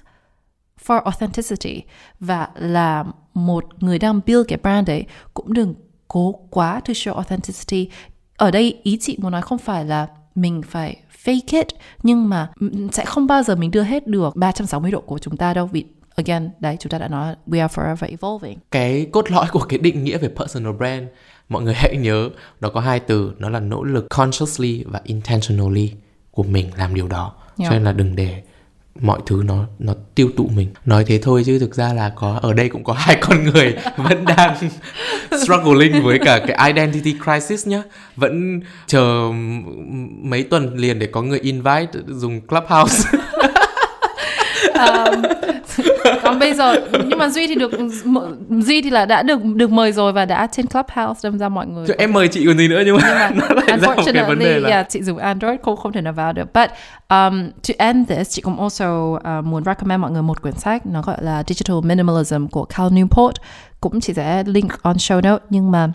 for authenticity và là một người đang build cái brand đấy cũng đừng cố quá to show authenticity. Ở đây ý chị muốn nói không phải là mình phải fake it nhưng mà sẽ không bao giờ mình đưa hết được 360 độ của chúng ta đâu. Vì again đấy chúng ta đã nói we are forever evolving.
Cái cốt lõi của cái định nghĩa về personal brand mọi người hãy nhớ nó có hai từ nó là nỗ lực consciously và intentionally của mình làm điều đó. Yeah. cho nên là đừng để mọi thứ nó nó tiêu tụ mình. Nói thế thôi chứ thực ra là có ở đây cũng có hai <laughs> con người vẫn đang <laughs> struggling với cả cái identity crisis nhá. Vẫn chờ mấy tuần liền để có người invite dùng clubhouse <laughs>
um, còn bây giờ nhưng mà duy thì được duy thì là đã được được mời rồi và đã trên clubhouse đâm ra mọi người
Chứ em mời chị còn gì nữa nhưng mà,
nhưng mà <laughs>
nó lại ra một cái vấn đề là
yeah, chị dùng android không không thể nào vào được. But um, to end this chị cũng also uh, muốn recommend mọi người một quyển sách nó gọi là digital minimalism của Cal Newport. Cũng chỉ sẽ link on show note nhưng mà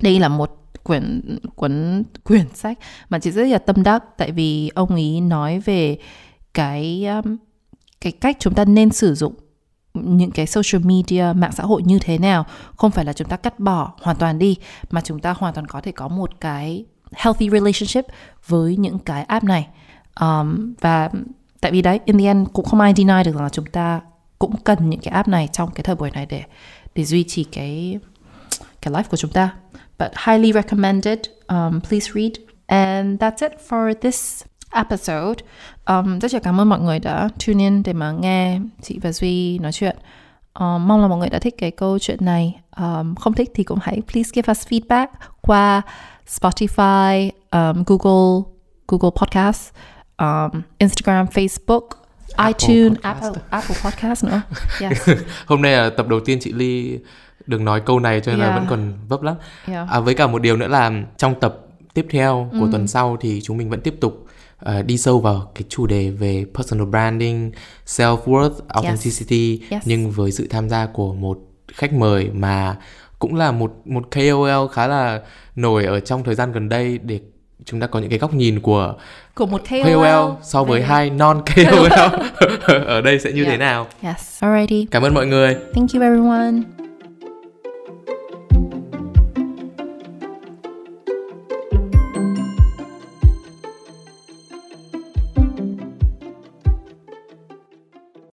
đây là một quyển quyển quyển sách mà chị rất là tâm đắc tại vì ông ấy nói về cái um, cái cách chúng ta nên sử dụng những cái social media mạng xã hội như thế nào. Không phải là chúng ta cắt bỏ hoàn toàn đi mà chúng ta hoàn toàn có thể có một cái healthy relationship với những cái app này. Um, và tại vì đấy in the end cũng không ai deny được rằng là chúng ta cũng cần những cái app này trong cái thời buổi này để để duy trì cái cái life của chúng ta. But highly recommended um, please read. And that's it for this episode. Um, rất là cảm ơn mọi người đã tune in để mà nghe chị và Duy nói chuyện. Um, mong là mọi người đã thích cái câu chuyện này. Um, không thích thì cũng hãy please give us feedback qua Spotify, um, Google, Google Podcast, um, Instagram, Facebook, Apple iTunes, Podcast. Apple, Apple Podcast nữa. <laughs> Yes.
Hôm nay là tập đầu tiên chị Ly đừng nói câu này cho nên yeah. là vẫn còn vấp lắm. Yeah. À, với cả một điều nữa là trong tập tiếp theo của ừ. tuần sau thì chúng mình vẫn tiếp tục uh, đi sâu vào cái chủ đề về personal branding, self worth, authenticity yes. Yes. nhưng với sự tham gia của một khách mời mà cũng là một một KOL khá là nổi ở trong thời gian gần đây để chúng ta có những cái góc nhìn của
của một KOL,
KOL so với hai non KOL <laughs> ở đây sẽ như yeah. thế nào.
Yes, alrighty.
Cảm ơn mọi người.
Thank you everyone.